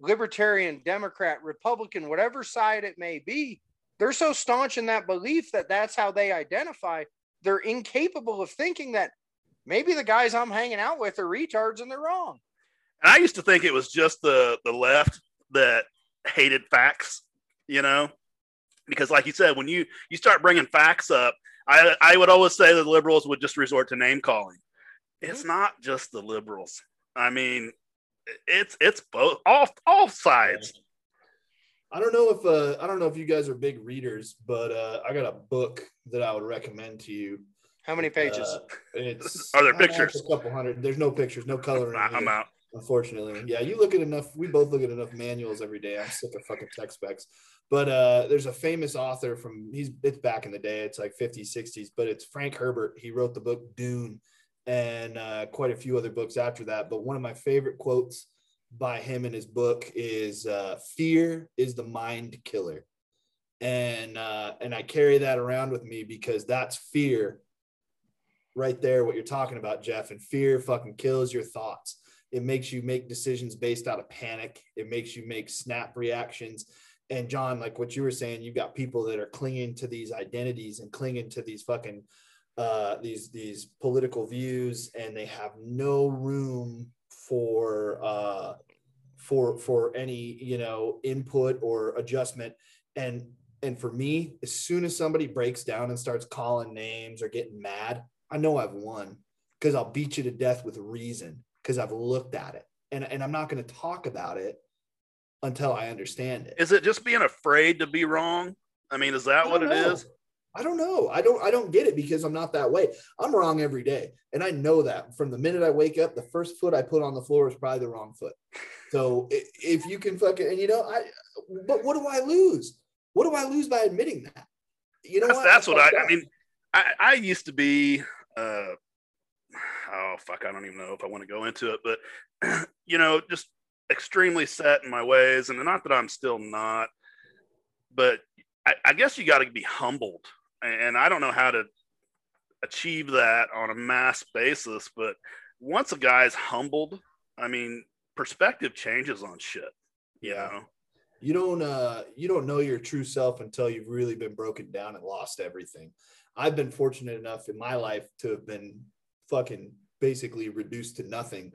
libertarian democrat republican whatever side it may be. They're so staunch in that belief that that's how they identify they're incapable of thinking that maybe the guys i'm hanging out with are retards and they're wrong And I used to think it was just the the left that hated facts, you know, because like you said, when you you start bringing facts up, I I would always say that the liberals would just resort to name calling. It's mm-hmm. not just the liberals. I mean, it's it's both all all sides. I don't know if uh, I don't know if you guys are big readers, but uh, I got a book that I would recommend to you. how many pages Uh, it's Are there pictures? it's A couple hundred. There's no pictures, no coloring. I'm here, out. Unfortunately, yeah. You look at enough. We both look at enough manuals every day. I'm sick of fucking tech specs. But uh, there's a famous author from he's it's back in the day. It's like 50s, 60s. But it's Frank Herbert. He wrote the book Dune, and uh, quite a few other books after that. But one of my favorite quotes by him in his book is uh, "Fear is the mind killer," and uh, and I carry that around with me because that's fear right there. What you're talking about, Jeff, and fear fucking kills your thoughts. It makes you make decisions based out of panic. It makes you make snap reactions. And John, like what you were saying, you've got people that are clinging to these identities and clinging to these fucking uh, these these political views, and they have no room for uh, for for any you know input or adjustment. And and for me, as soon as somebody breaks down and starts calling names or getting mad, I know I've won because I'll beat you to death with reason because I've looked at it. And, and I'm not going to talk about it until I understand it. Is it just being afraid to be wrong? I mean, is that what don't it know. is? I don't know. I don't I don't get it because I'm not that way. I'm wrong every day. And I know that from the minute I wake up, the first foot I put on the floor is probably the wrong foot. So if you can fucking and you know, I but what do I lose? What do I lose by admitting that? You know that's, what? that's what I, I mean. I, I used to be, uh, oh fuck, I don't even know if I want to go into it, but you know, just extremely set in my ways, and not that I'm still not, but I, I guess you got to be humbled, and I don't know how to achieve that on a mass basis, but once a guy's humbled, I mean, perspective changes on shit. You Yeah. know? you don't uh you don't know your true self until you've really been broken down and lost everything i've been fortunate enough in my life to have been fucking basically reduced to nothing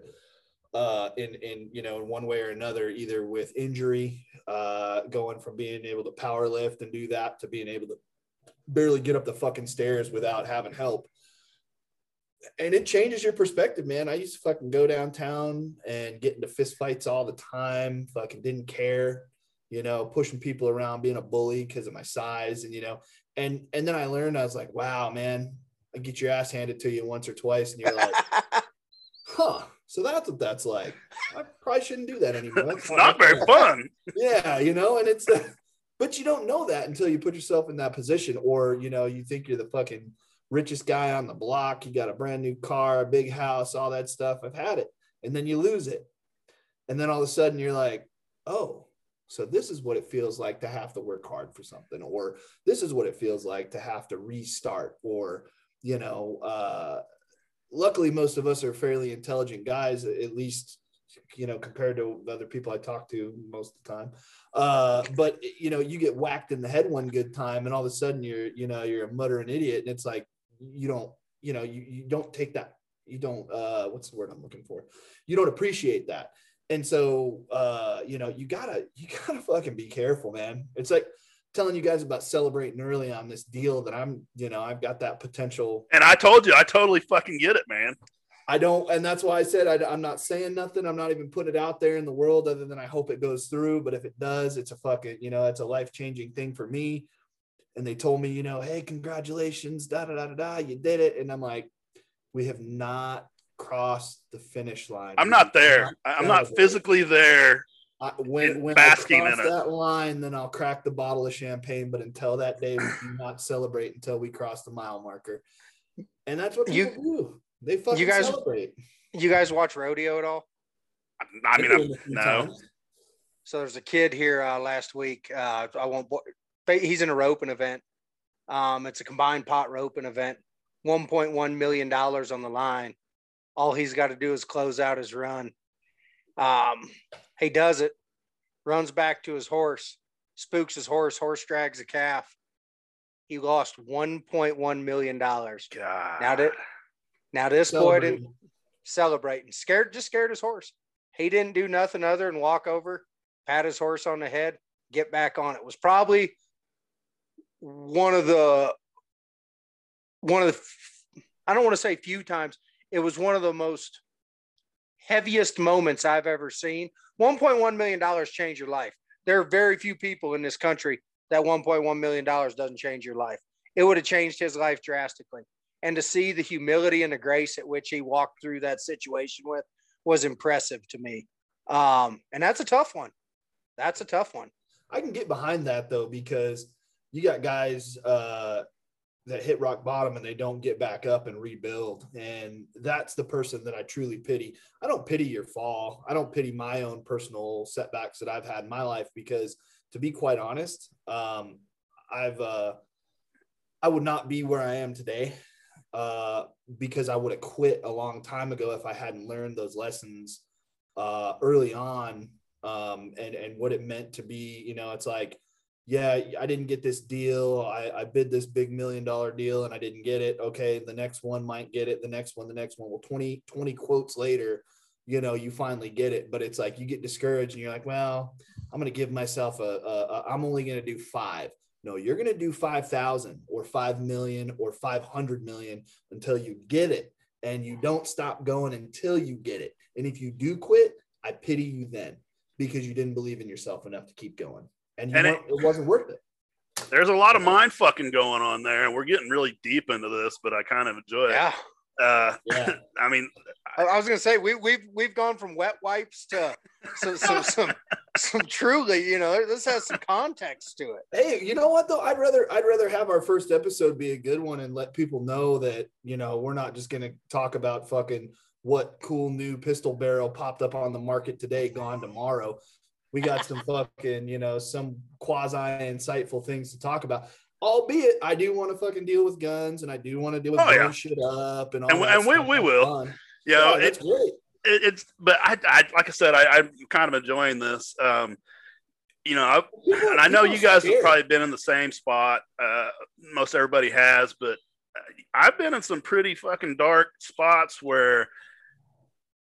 uh in in you know in one way or another either with injury uh going from being able to power lift and do that to being able to barely get up the fucking stairs without having help and it changes your perspective, man. I used to fucking go downtown and get into fist fights all the time. Fucking didn't care, you know, pushing people around, being a bully because of my size, and you know, and and then I learned I was like, wow, man, I get your ass handed to you once or twice, and you're like, huh. So that's what that's like. I probably shouldn't do that anymore. That's It's not very fun. yeah, you know, and it's, but you don't know that until you put yourself in that position, or you know, you think you're the fucking richest guy on the block. You got a brand new car, a big house, all that stuff. I've had it, and then you lose it, and then all of a sudden you're like, oh, so this is what it feels like to have to work hard for something, or this is what it feels like to have to restart, or you know, uh, luckily most of us are fairly intelligent guys, at least you know, compared to the other people I talk to most of the time. Uh, but you know, you get whacked in the head one good time, and all of a sudden you're, you know, you're a muttering idiot, and it's like you don't, you know, you, you don't take that, you don't, uh, what's the word I'm looking for? You don't appreciate that, and so uh, you know, you gotta, you gotta fucking be careful, man. It's like telling you guys about celebrating early on this deal that I'm, you know, I've got that potential And I told you, I totally fucking get it, man. I don't, and that's why I said I, am not saying nothing. I'm not even putting it out there in the world other than I hope it goes through. But if it does, it's a fucking, you know, it's a life changing thing for me. And they told me, you know, hey, congratulations, da da da da da, you did it. And I'm like, we have not crossed the finish line. I'm not there. I- I'm not physically there. I, when when basking I in cross it. that line, then I'll crack the bottle of champagne. But until that day, we do not celebrate until we cross the mile marker. And that's what You- do. They fucking guys- celebrate. You guys watch rodeo at all? I mean, I'm, it a few no. times. So there's a kid here uh, last week. Uh, I won't. He's in a roping event. Um, it's a combined pot roping event. 1.1 million dollars on the line. All he's got to do is close out his run. Um, he does it. Runs back to his horse. Spooks his horse. Horse drags a calf. He lost 1.1 million dollars. God. Now that now this boy didn't Celebrating. Scared, just scared his horse. He didn't do nothing other than walk over, pat his horse on the head, get back on it. Was probably one of the one of the I don't want to say few times. It was one of the most heaviest moments I've ever seen. 1.1 million dollars change your life. There are very few people in this country that 1.1 million dollars doesn't change your life. It would have changed his life drastically and to see the humility and the grace at which he walked through that situation with was impressive to me. Um, and that's a tough one. That's a tough one. I can get behind that though because you got guys uh, that hit rock bottom and they don't get back up and rebuild, and that's the person that I truly pity. I don't pity your fall. I don't pity my own personal setbacks that I've had in my life because, to be quite honest, um, I've uh, I would not be where I am today uh, because I would have quit a long time ago if I hadn't learned those lessons uh, early on um, and and what it meant to be. You know, it's like, yeah, I didn't get this deal. I, I bid this big million dollar deal and I didn't get it. Okay, the next one might get it. The next one, the next one. Well, 20, 20 quotes later, you know, you finally get it. But it's like you get discouraged and you're like, well, I'm going to give myself a, a, a I'm only going to do five. No, you're going to do 5,000 or 5 million or 500 million until you get it. And you don't stop going until you get it. And if you do quit, I pity you then because you didn't believe in yourself enough to keep going. And, you And it- it, wasn't worth it. There's a lot of mind fucking going on there, and we're getting really deep into this, but I kind of enjoy it. Yeah. Uh, Yeah. I mean, I, I was gonna say we we've we've gone from wet wipes to some some some, some truly, you know, this has some context to it. Hey, you know what though? I'd rather I'd rather have our first episode be a good one and let people know that you know we're not just gonna talk about fucking what cool new pistol barrel popped up on the market today, gone tomorrow. We got some fucking you know some quasi insightful things to talk about. Albeit, I do want to fucking deal with guns and I do want to deal with Oh, yeah. shit up and all And and we- we will. fun. you know, yeah, it, that's great. it, it's but I, I like I said, I, I'm kind of enjoying this. Um, you know, I, People- and I know you guys scared. have probably been in the same spot. Uh, most everybody has, but uh, I've been in some pretty fucking dark spots where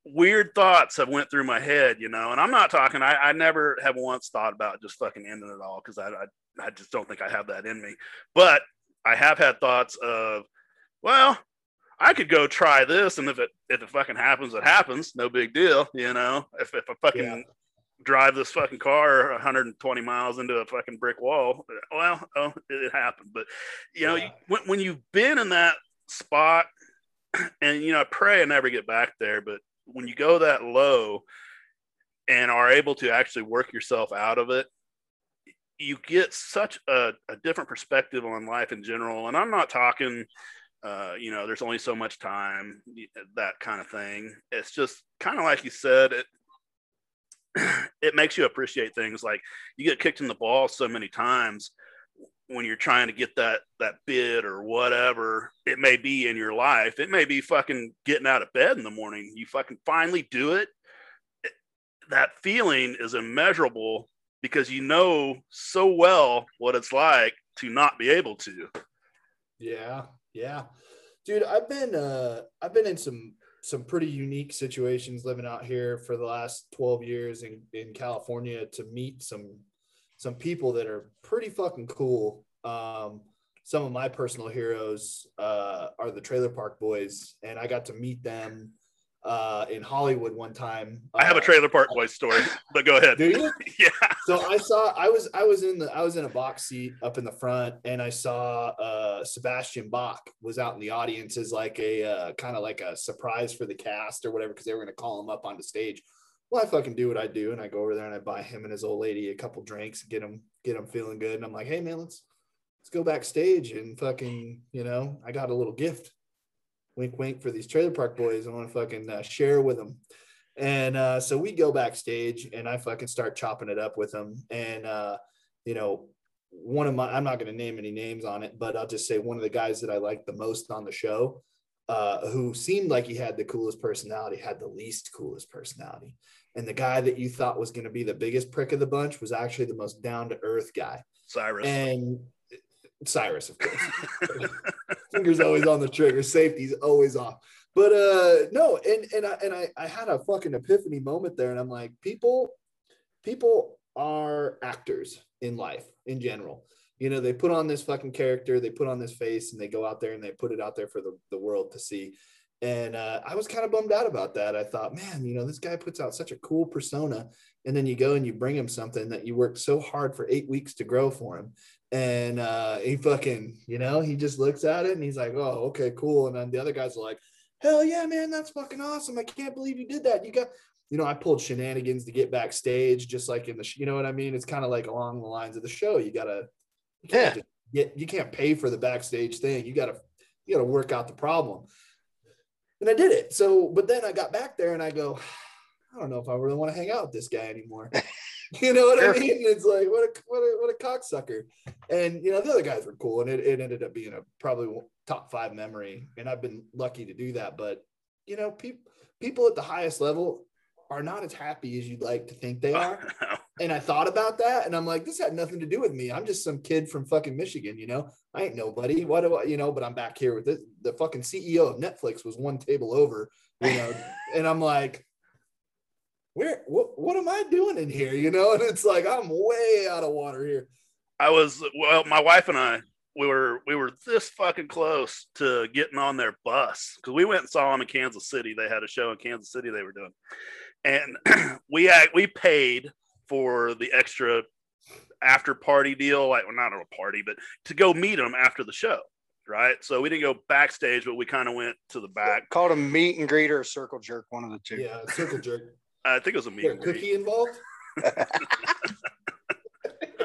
weird thoughts have went through my head, you know. And I'm not talking. I, I never have once thought about just fucking ending it all because I, I I just don't think I have that in me. But I have had thoughts of, well, I could go try this, and if it if it fucking happens, it happens. No big deal, you know. If if I fucking Yeah. drive this fucking car 120 miles into a fucking brick wall, well, oh, it, happened. But you know, Yeah. when when you've been in that spot, and you know, I pray I never get back there. But when you go that low and are able to actually work yourself out of it, you get such a, a different perspective on life in general. And I'm not talking, uh, you know, there's only so much time, that kind of thing. It's just kind of like you said, it, it makes you appreciate things like you get kicked in the ball so many times when you're trying to get that that bid or whatever it may be in your life it may be fucking getting out of bed in the morning you fucking finally do it It- that feeling is immeasurable because you know so well what it's like to not be able to Yeah, yeah, dude. I've been uh I've been in some some pretty unique situations living out here for the last 12 years in, in California to meet some some people that are pretty fucking cool. Um some of my personal heroes uh are the trailer park boys and I got to meet them uh in Hollywood one time. i have a Uh, trailer park boys story but go ahead Do you? yeah so I saw I was I was in the I was in a box seat up in the front and I saw uh Sebastian Bach was out in the audience as like a uh, kind of like a surprise for the cast or whatever because they were going to call him up onto stage. Well, I fucking do what I do and I go over there and I buy him and his old lady a couple drinks, get him get him feeling good and I'm like, "Hey man, let's let's go backstage and fucking, you know, I got a little gift. Wink wink for these trailer park boys. I want to fucking uh, share with them." And uh, so we go backstage and I fucking start chopping it up with them. And, uh, you know, one of my, I'm not going to name any names on it, but I'll just say one of the guys that I liked the most on the show, uh, who seemed like he had the coolest personality, had the least coolest personality. And the guy that you thought was going to be the biggest prick of the bunch was actually the most down to earth guy. cyrus And Cyrus, of course. Fingers always on the trigger, safety's always off. But uh no, and and I and I, I had a fucking epiphany moment there, and I'm like, people, people are actors in life in general. You know, they put on this fucking character, they put on this face, and they go out there and they put it out there for the, the world to see. And uh, I was kind of bummed out about that. I thought, man, you know, this guy puts out such a cool persona. And then you go and you bring him something that you worked so hard for eight weeks to grow for him and uh he fucking you know he just looks at it and he's like oh okay cool. And then the other guys are like hell yeah man that's fucking awesome. I can't believe you did that. You got you know i pulled shenanigans to get backstage just like in the you know what i mean? It's kind of like along the lines of the show. You gotta you Yeah. get you can't pay for the backstage thing. You gotta you gotta work out the problem. And i did it. So but then i got back there and i go i don't know if i really want to hang out with this guy anymore you know what Sure. i mean? It's like what a what a what a cocksucker. And you know the other guys were cool and it, it ended up being a probably top five memory and i've been lucky to do that but you know people people at the highest level are not as happy as you'd like to think they are. and i thought about that and i'm like this had nothing to do with me. I'm just some kid from fucking michigan you know? I ain't nobody. What do i you know but i'm back here with this the fucking ceo of netflix was one table over you know? And i'm like where what, what am i doing in here you know and it's like i'm way out of water here I was well, my wife and I we were we were this fucking close to getting on their bus because we went and saw them in Kansas City. They had a show in Kansas City they were doing, and we act, we paid for the extra after party deal, like well, not a party, but to go meet them after the show, right? So we didn't go backstage, but we kind of went to the back. Called a meet and greet or a circle jerk, one of the two. Yeah, circle jerk. I think it was a meet There, and greet. cookie involved?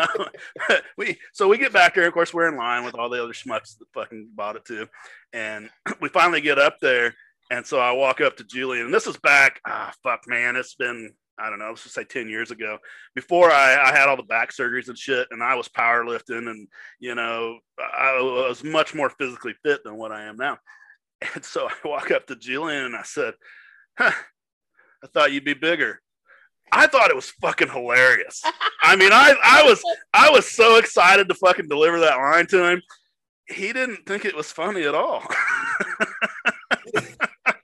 we so we get back there. Of course, we're in line with all the other schmucks that fucking bought it too, and we finally get up there. And so I walk up to Julian, and this is back. Ah, fuck, man, it's been I don't know. Let's just say ten years ago. Before I, I had all the back surgeries and shit, and I was powerlifting, and you know, I was much more physically fit than what I am now. And so I walk up to Julian and I said, huh, "I thought you'd be bigger." I thought it was fucking hilarious. I mean, I I was I was so excited to fucking deliver that line to him. He didn't think it was funny at all.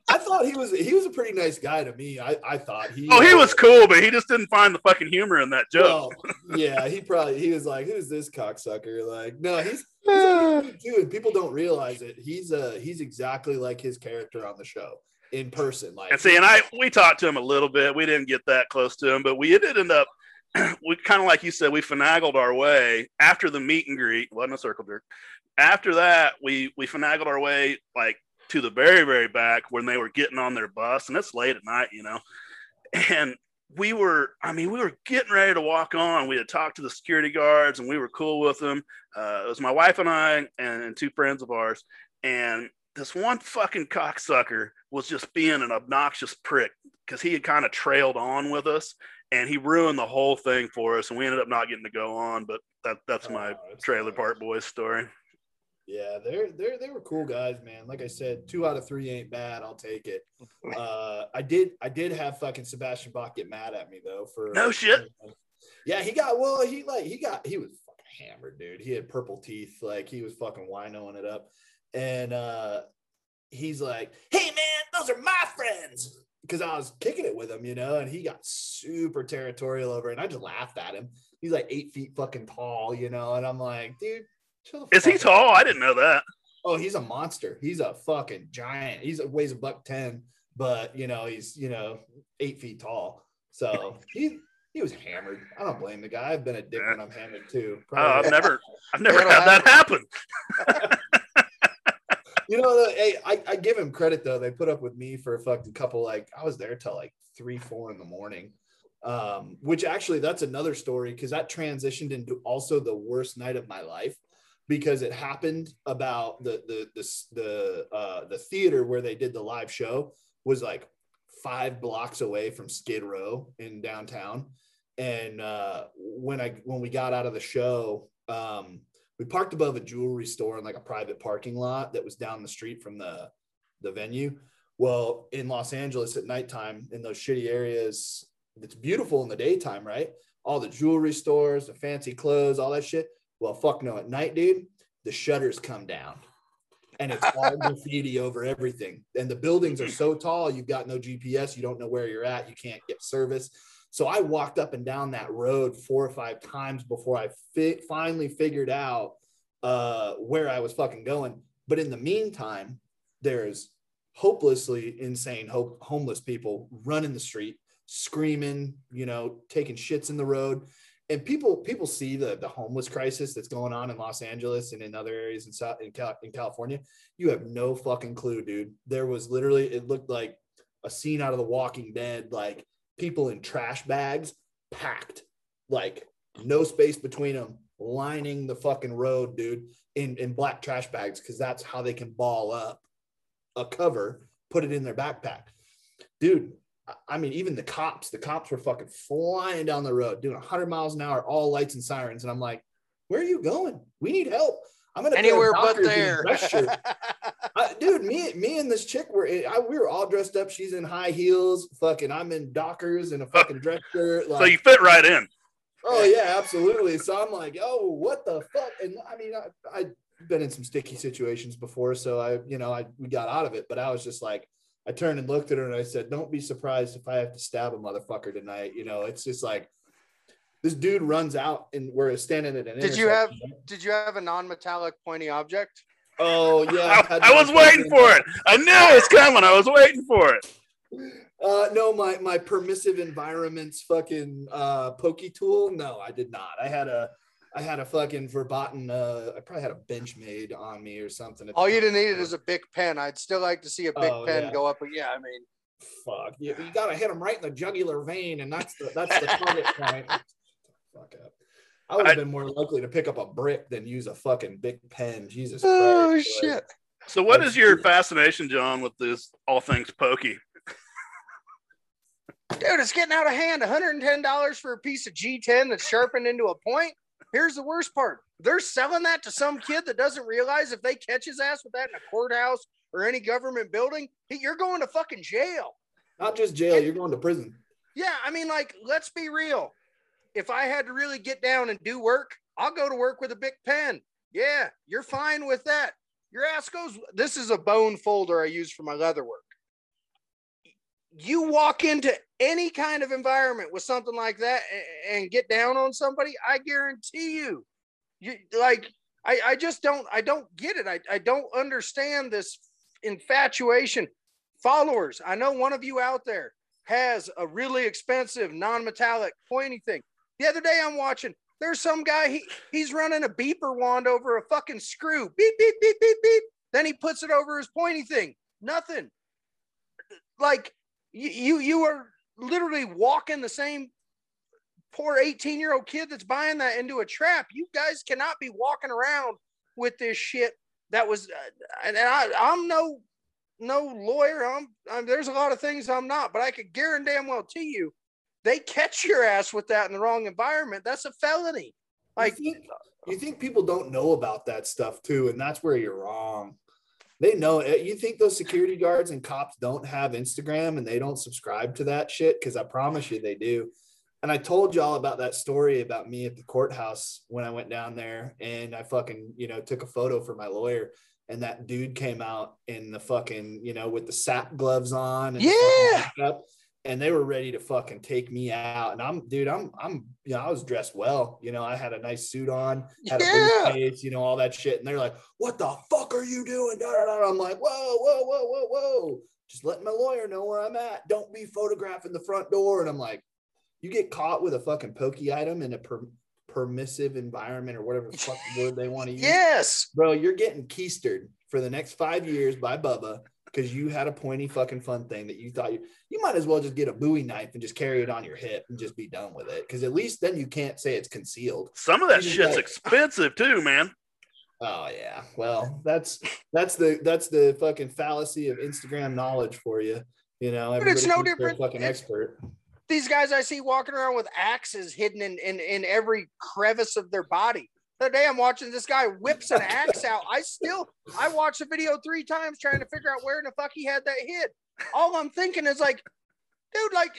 I thought he was he was a pretty nice guy to me. I, I thought he oh, he uh, was cool, but he just didn't find the fucking humor in that joke. Well, yeah, he probably he was like, "Who's this cocksucker?" Like, no, he's, he's a dude. People don't realize it. He's uh he's exactly like his character on the show in person. Like, And see, and I we talked to him a little bit. We didn't get that close to him, but we did end up. We kind of like you said, we finagled our way after the meet and greet. wasn't a circle jerk. After that, we we finagled our way like to the very very back when they were getting on their bus, and it's late at night, you know. And we were, I mean, we were getting ready to walk on. We had talked to the security guards, and we were cool with them. Uh, it was my wife and I, and, and two friends of ours, and this one fucking cocksucker was just being an obnoxious prick because he had kind of trailed on with us and he ruined the whole thing for us and we ended up not getting to go on but that that's my Oh, that's trailer nice. park boys story Yeah, they're they're they were cool guys, man. Like I said, two out of three ain't bad. I'll take it. Uh, I did I did have fucking Sebastian Bach get mad at me though for No shit. Yeah, he got well. He like he got he was fucking hammered, dude. He had purple teeth, like he was fucking winoing it up, and uh, he's like, "Hey man, those are my friends." Because I was kicking it with him, you know, and he got super territorial over, it, and I just laughed at him. He's like eight feet fucking tall, you know, and I'm like, dude, is he fuck out." tall i didn't know that Oh, he's a monster. He's a fucking giant. He's a weighs a buck ten, but you know he's you know eight feet tall. So he he was hammered. I don't blame the guy. I've been a dick when I'm hammered too. oh, i've never i've never had that happen you know, hey, I, I give him credit though. They put up with me for a fucking couple. Like I was there till like three, four in the morning. Um, which actually that's another story because that transitioned into also the worst night of my life because it happened about the the the the uh, the theater where they did the live show was like five blocks away from Skid Row in downtown. And uh, when I when we got out of the show, um, we parked above a jewelry store in like a private parking lot that was down the street from the the venue. Well, in Los Angeles at nighttime, in those shitty areas, it's beautiful in the daytime, right? All the jewelry stores, the fancy clothes, all that shit. Well, fuck no, at night, dude, the shutters come down and it's all graffiti over everything. And the buildings are so tall, you've got no GPS, you don't know where you're at, you can't get service. So I walked up and down that road four or five times before I fi- finally figured out uh, where I was fucking going. But in the meantime, there's hopelessly insane, ho- homeless people running the street, screaming, you know, taking shits in the road. And people people see the the homeless crisis that's going on in Los Angeles and in other areas in South in, Cal- in California. You have no fucking clue, dude. There was literally it looked like a scene out of The Walking Dead, like people in trash bags packed, like no space between them, lining the fucking road, dude, in, in black trash bags, because that's how they can ball up a cover, put it in their backpack. Dude, I- mean, even the cops, the cops were fucking flying down the road, doing 100 miles an hour, all lights and sirens. And I'm like, where are you going? We need help. I'm gonna Anywhere but there. uh, dude, me, me and this chick were I, we were all dressed up. She's in high heels, fucking. I'm in Dockers and a fucking dress shirt. Like, so you fit right in oh yeah, absolutely. So I'm like, oh, what the fuck? And I mean, I, I've been in some sticky situations before, so I, you know, I we got out of it. But I was just like, I turned and looked at her and I said, don't be surprised if I have to stab a motherfucker tonight. You know, it's just like this dude runs out and we're standing at an. Did you have did you have a non-metallic pointy object? Oh yeah, I, I was waiting for it i knew it was coming i was waiting for it Uh, no, my my permissive environments fucking uh, pokey tool. No, I did not. I had a I had a fucking verboten. Uh, I probably had a Benchmade on me or something. All you time. needed is a Bic pen. I'd still like to see a big Oh, pen yeah. go up. But yeah, I mean, fuck. You, you gotta hit him right in the jugular vein, and that's the that's the target point. Fuck up. I would have been more likely to pick up a brick than use a fucking Bic pen. Jesus oh Christ. boy. shit. So, what is your fascination, John, with this all things pokey? Dude, it's getting out of hand. $110 for a piece of G10 that's sharpened into a point. Here's the worst part. They're selling that to some kid that doesn't realize if they catch his ass with that in a courthouse or any government building, you're going to fucking jail. Not just jail, you're going to prison. Yeah, I mean, like, let's be real. If I had to really get down and do work, I'll go to work with a Bic pen. Yeah, you're fine with that. Your ass goes. This is a bone folder I use for my leather work. You walk into any kind of environment with something like that and get down on somebody, I guarantee you, you like, I, I just don't, I don't get it. I, I don't understand this infatuation. Followers, I know one of you out there has a really expensive non-metallic pointy thing. The other day I'm watching, there's some guy, he he's running a beeper wand over a fucking screw. Beep, beep, beep, beep, beep. Then he puts it over his pointy thing. Nothing. Like you you, are literally walking the same poor 18 year old kid that's buying that into a trap. You guys cannot be walking around with this shit that was uh, and, and I, I'm no no lawyer. I'm, I'm there's a lot of things I'm not, but I could guarantee damn well to you, they catch your ass with that in the wrong environment. That's a felony. Like you think, you think people don't know about that stuff too, and that's where you're wrong. They know it. You think those security guards and cops don't have Instagram and they don't subscribe to that shit? Because I promise you they do. And I told y'all about that story about me at the courthouse when I went down there and I fucking, you know, took a photo for my lawyer. And that dude came out in the fucking, you know, with the sap gloves on. And Yeah. And they were ready to fucking take me out. And I'm, dude, I'm, I'm, you know, I was dressed well. You know, I had a nice suit on, had Yeah. a briefcase, you know, all that shit. And they're like, "What the fuck are you doing?" Da, da, da. I'm like, "Whoa, whoa, whoa, whoa, whoa!" Just letting my lawyer know where I'm at. Don't be photographing the front door. And I'm like, "You get caught with a fucking pokey item in a per- permissive environment or whatever the fuck word they want to use." yes. bro, you're getting keistered for the next five years by Bubba because you had a pointy fucking fun thing that you thought you you might as well just get a Bowie knife and just carry it on your hip and just be done with it. Because at least then you can't say it's concealed. Some of that shit's like- expensive too, man. Oh yeah. Well, that's that's the that's the fucking fallacy of Instagram knowledge for you. You know, But it's no thinks they're a different- Fucking expert. These guys I see walking around with axes hidden in, in, in every crevice of their body. The other day I'm watching this guy whips an axe out. I still I watched the video three times trying to figure out where in the fuck he had that hit. All I'm thinking is like, dude, like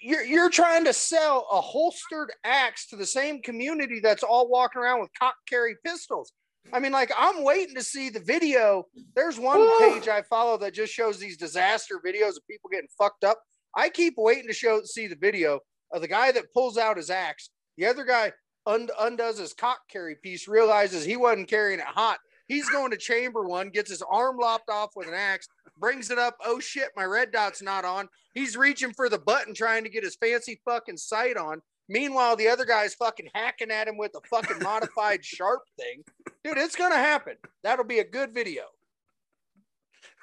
you're you're trying to sell a holstered axe to the same community that's all walking around with cock carry pistols. I mean, like I'm waiting to see the video. There's one page I follow that just shows these disaster videos of people getting fucked up. I keep waiting to show see the video of the guy that pulls out his axe. The other guy und- undoes his cock carry piece, realizes he wasn't carrying it hot. He's going to chamber one, gets his arm lopped off with an axe, brings it up. Oh shit, my red dot's not on. He's reaching for the button, trying to get his fancy fucking sight on. Meanwhile, the other guy's fucking hacking at him with a fucking modified sharp thing. Dude, it's gonna happen. That'll be a good video.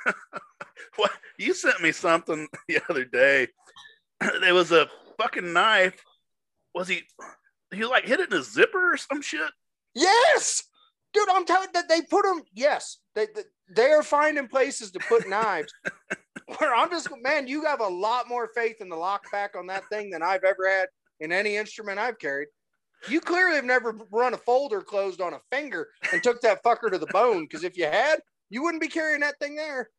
What you sent me something the other day. There was a fucking knife. Was he? He like hit it in a zipper or some shit. Yes, dude, I'm telling that they put them. Yes, they, they they are finding places to put knives. Where I'm just man, you have a lot more faith in the lockback on that thing than I've ever had in any instrument I've carried. You clearly have never run a folder closed on a finger and took that fucker to the bone. Because if you had, you wouldn't be carrying that thing there.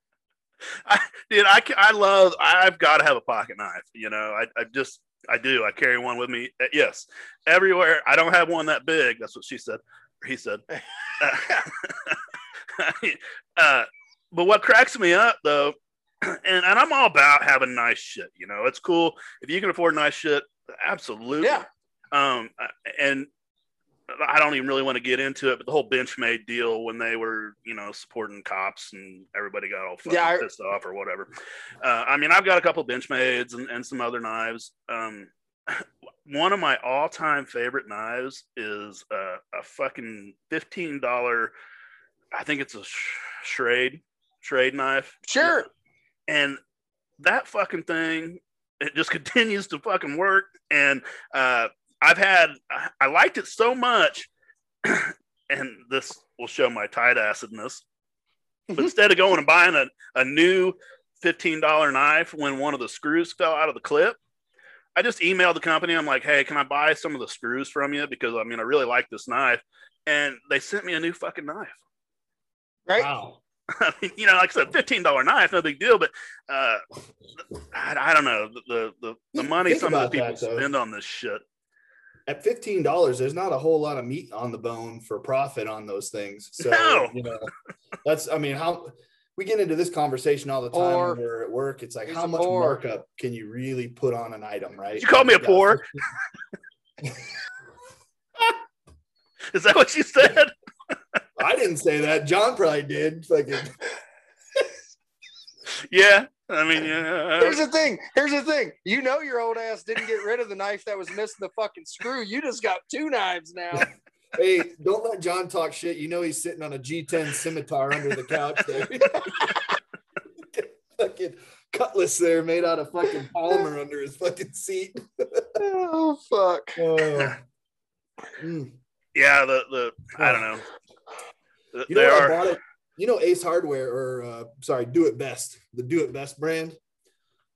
I, dude, I, I love. I've got to have a pocket knife. You know, I, I just I do. I carry one with me. Uh, Yes, everywhere. I don't have one that big. That's what she said. He said. uh, but what cracks me up though, and, and I'm all about having nice shit. You know, it's cool if you can afford nice shit. Absolutely. Yeah. Um, and I don't even really want to get into it, but the whole Benchmade deal when they were, you know, supporting cops and everybody got all fucking Yeah, I- pissed off or whatever. Uh, I mean, I've got a couple Benchmades and, and some other knives. Um, one of my all-time favorite knives is uh, a fucking fifteen dollar. I think it's a sh- Schrade Schrade knife. Sure. and that fucking thing it just continues to fucking work and uh i've had I- i liked it so much and this will show my tight acidness but instead of going and buying a, a new $15 knife when one of the screws fell out of the clip i just emailed the company i'm like hey can i buy some of the screws from you because i mean i really like this knife and they sent me a new fucking knife Right. Wow. I mean, you know, like I said, fifteen dollar knife, no big deal. But uh, I, I don't know the the the, the money Think some of the people that, spend on this shit. At fifteen dollars, there's not a whole lot of meat on the bone for profit on those things. So No. you know, that's I mean, how we get into this conversation all the time when we're at work. It's like how much poor. markup can you really put on an item, right? You call me a Yeah, poor? Is that what you said? I didn't say that. John probably did. Fucking yeah. I mean, yeah. Here's the thing. Here's the thing. You know your old ass didn't get rid of the knife that was missing the fucking screw. You just got two knives now. hey, don't let John talk shit. You know he's sitting on a G10 scimitar under the couch there. fucking cutlass there made out of fucking polymer under his fucking seat. oh fuck. Oh. Mm. yeah. The the I don't know. Th- You know They what I are. Bought it? You know Ace Hardware or uh, sorry, Do It Best, the Do It Best brand.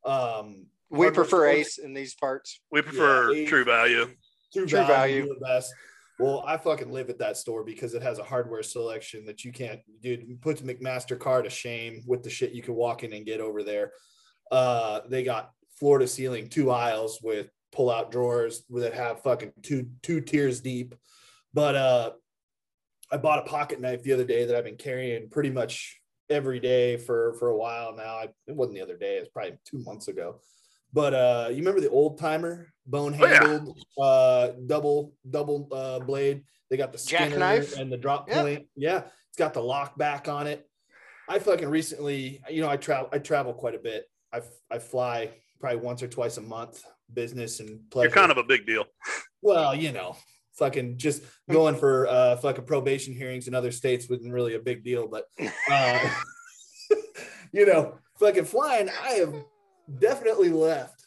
Um, We prefer store, Ace in these parts. We prefer Yeah, True Value. True, True value, Value. Do It Best. Well, I fucking live at that store because it has a hardware selection that you can't, dude. it Puts McMaster-Carr to shame with the shit you can walk in and get over there. Uh, they got floor to ceiling two aisles with pull out drawers that have fucking two two tiers deep. But uh, I bought a pocket knife the other day that I've been carrying pretty much every day for for a while now. I, it wasn't the other day; it's probably two months ago. But uh, you remember the old timer bone Oh, yeah. handled uh, double double uh, blade? They got the Skinner Jackknife? and the drop point. Yeah, it's got the lock back on it. I fucking recently, you know, I travel I travel quite a bit. I I fly probably once or twice a month, business and pleasure. You're kind of a big deal. Well, you know, fucking just going for uh fucking probation hearings in other states wasn't really a big deal, but uh you know, fucking flying, I have definitely left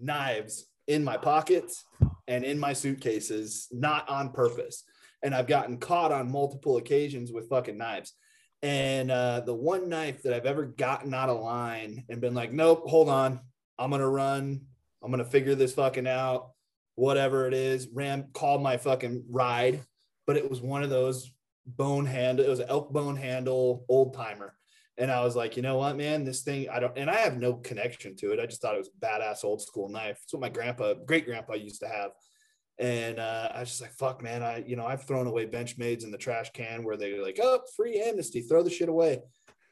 knives in my pockets and in my suitcases, not on purpose. And I've gotten caught on multiple occasions with fucking knives. And uh, the one knife that I've ever gotten out of line and been like, nope, hold on, I'm gonna run, I'm gonna figure this fucking out, whatever it is. Ram called my fucking ride, but it was one of those bone handle, it was an elk bone handle old timer. And I was like, you know what, man, this thing, I don't, and I have no connection to it. I just thought it was a badass old school knife. It's what my grandpa, great grandpa used to have. And uh, I was just like, fuck, man, I, you know, I've thrown away benchmades in the trash can where they're like, oh, free amnesty, throw the shit away.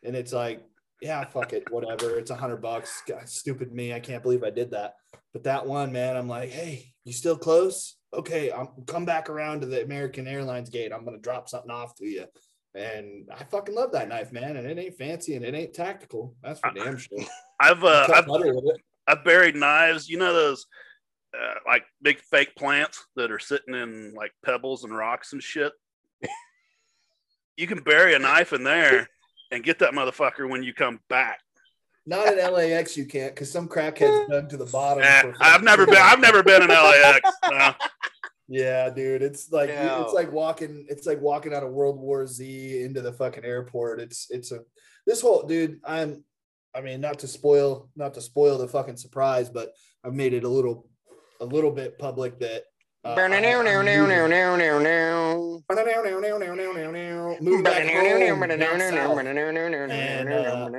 And it's like, yeah, fuck it, whatever. It's a hundred bucks. God, stupid me. I can't believe I did that. But that one, man, I'm like, hey, you still close? Okay, I'm come back around to the American Airlines gate. I'm gonna drop something off to you. And I fucking love that knife, man. And it ain't fancy and it ain't tactical. That's for damn sure. I've uh, I've butter with it. I've buried knives. You know those uh, like big fake plants that are sitting in like pebbles and rocks and shit. you can bury a knife in there and get that motherfucker when you come back. Not at LAX, you can't, because some crackheads dug to the bottom. For I've never been. I've never been in LAX. No. Yeah, dude, it's like Yeah. it's like walking. It's like walking out of World War Z into the fucking airport. It's it's a this whole dude. I'm. I mean, not to spoil, not to spoil the fucking surprise, but I've made it a little, a little bit public that. Uh, I- I'm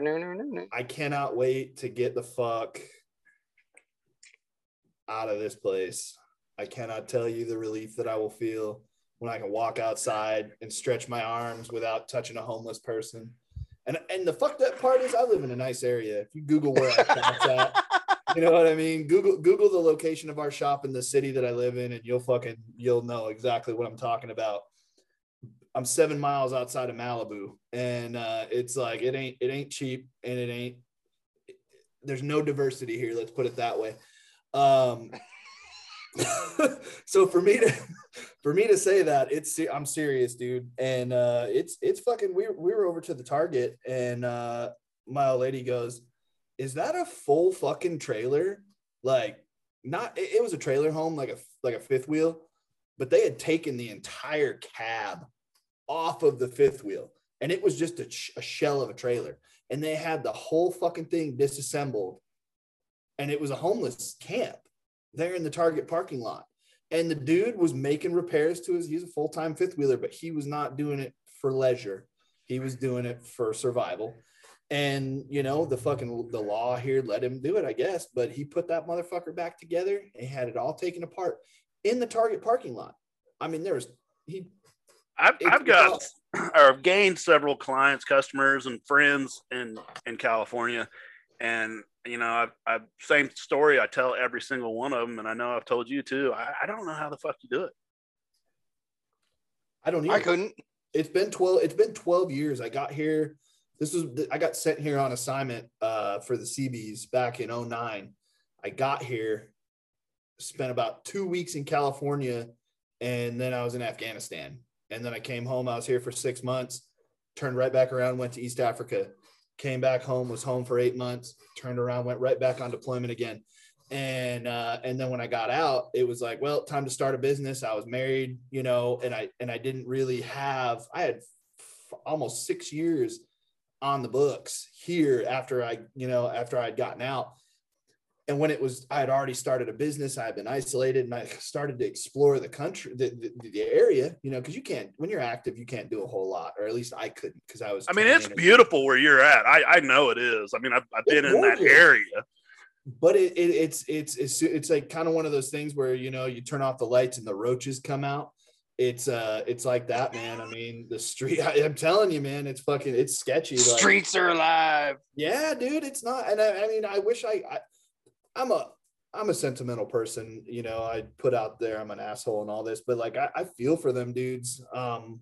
cannot wait to get the fuck out of this place. I cannot tell you the relief that I will feel when I can walk outside and stretch my arms without touching a homeless person. And and the fucked up part is I live in a nice area. If you Google where I shop's at, you know what I mean? Google Google the location of our shop in the city that I live in, and you'll fucking you'll know exactly what I'm talking about. I'm seven miles outside of Malibu, and uh, it's like it ain't it ain't cheap, and it ain't. There's no diversity here. Let's put it that way. Um, so for me to for me to say that it's I'm serious, dude, and uh, it's it's fucking. We we were over to the Target, and uh, my old lady goes, "Is that a full fucking trailer? Like, not it, it was a trailer home, like a like a fifth wheel, but they had taken the entire cab off of the fifth wheel, and it was just a, a shell of a trailer, and they had the whole fucking thing disassembled, and it was a homeless camp." there in the Target parking lot. And the dude was making repairs to his, he's a full time fifth wheeler, but he was not doing it for leisure. He was doing it for survival. And, you know, the fucking, the law here let him do it, I guess. But he put that motherfucker back together and had it all taken apart in the Target parking lot. I mean, there was, he, I've, I've got or I've gained several clients, customers, and friends in in California, and you know, I've, I've same story. I tell every single one of them, and I know I've told you too. I, I don't know how the fuck you do it. I don't. Either. I couldn't. It's been twelve. It's been twelve years. I got here. This was I got sent here on assignment uh, for the CBs back in 09. I got here, spent about two weeks in California, and then I was in Afghanistan. And then I came home. I was here for six months. Turned right back around. Went to East Africa came back home, was home for eight months, turned around, went right back on deployment again. And uh, and then when I got out, it was like, well, time to start a business. I was married, you know, and I and I didn't really have. I had f- almost six years on the books here after I, you know, after I'd gotten out. And when it was i had already started a business i had been isolated and i started to explore the country the, the, the area you know because you can't when you're active you can't do a whole lot or at least i couldn't because i was i mean it's beautiful where you're at. I i know it is. I mean i've, I've been in that area. But it, it, it's it's it's it's like kind of one of those things where you know you turn off the lights and the roaches come out it's uh it's like that man i mean the street I, am telling you man it's fucking it's sketchy like, streets are alive yeah dude it's not and I, I mean i wish I, I I'm a I'm a sentimental person, you know. I put out there I'm an asshole and all this, but like I, I feel for them dudes. Um,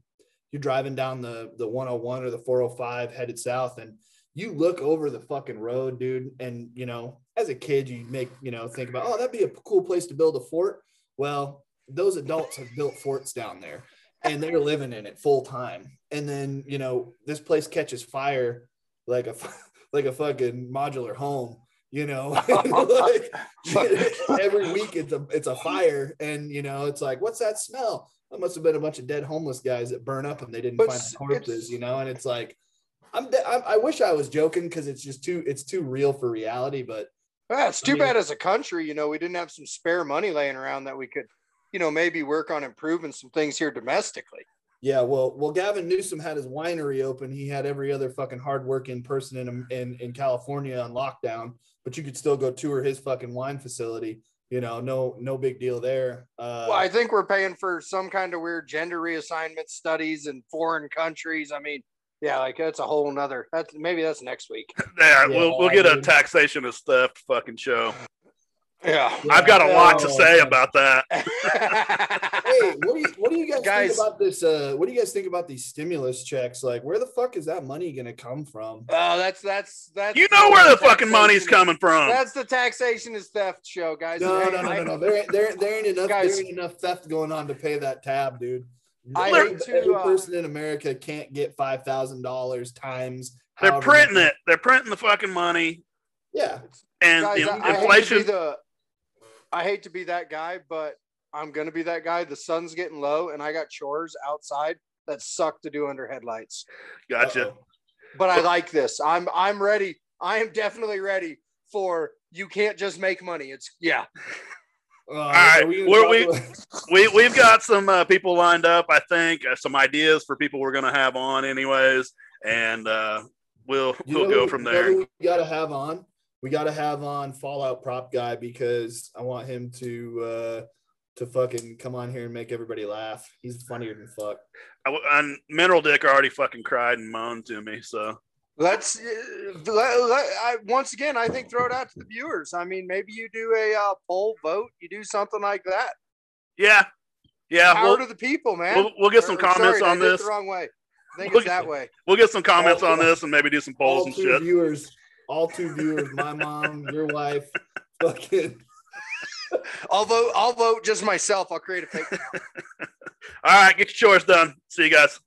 you're driving down the the 101 or the 405 headed south, and you look over the fucking road, dude. And you know, as a kid, you make you know think about, oh, that'd be a cool place to build a fort. Well, those adults have built forts down there, and they're living in it full time. And then you know, this place catches fire like a like a fucking modular home you know? Like every week it's a it's a fire and you know it's like what's that smell? That must have been a bunch of dead homeless guys that burn up and they didn't but find the corpses you know? And it's like i'm I, I, wish i was joking because it's just too it's too real for reality but yeah, it's too I mean, bad as a country you know we didn't have some spare money laying around that we could you know maybe work on improving some things here domestically yeah, well, well, Gavin Newsom had his winery open. He had every other fucking hardworking person in in in California on lockdown, but you could still go tour his fucking wine facility. You know, no no big deal there. Uh, well, I think we're paying for some kind of weird gender reassignment studies in foreign countries. I mean, yeah, like that's a whole nother. That's maybe that's next week. Yeah, yeah we'll we'll get a taxation of theft fucking show. Yeah, I've got a lot to say about that. hey, what do you what do you guys, guys, think about this? Uh, what do you guys think about these stimulus checks? Like, where the fuck is that money going to come from? Oh, that's that's that's. You know where the fucking money's coming from. That's the taxation is theft show, guys. No, no, no, no, no. There, there, there ain't enough. Guys, there ain't enough theft going on to pay that tab, dude. I every, to, every uh, person in America can't get five thousand dollars times. They're printing it. They're printing the fucking money. Yeah. And guys, the, I, inflation. I I hate to be that guy, but I'm gonna be that guy. The sun's getting low, and I got chores outside that suck to do under headlights. Gotcha. Uh-oh. But I like this. I'm I'm ready. I am definitely ready for you can't just make money. It's yeah. Uh, All right, we we we we've got some uh, people lined up. I think uh, some ideas for people we're going to have on, anyways, and uh, we'll you we'll go from there. we got to have on we got to have on Fallout prop guy because I want him to uh to fucking come on here and make everybody laugh. He's funnier than fuck. I, and Mineral Dick already fucking cried and moaned to me. So let's uh, let, let, I, once again. I think throw it out to the viewers. I mean, maybe you do a uh, poll vote. You do something like that. Yeah, yeah. Power we'll, to the people, man. We'll, we'll get some or, comments sorry, on this. The wrong way. I think we'll it's that way. We'll get some comments all on this and maybe do some polls and shit. Viewers all two viewers, my mom, your wife, fucking. I'll vote. I'll vote just myself. I'll create a fake. All right, get your chores done. See you guys.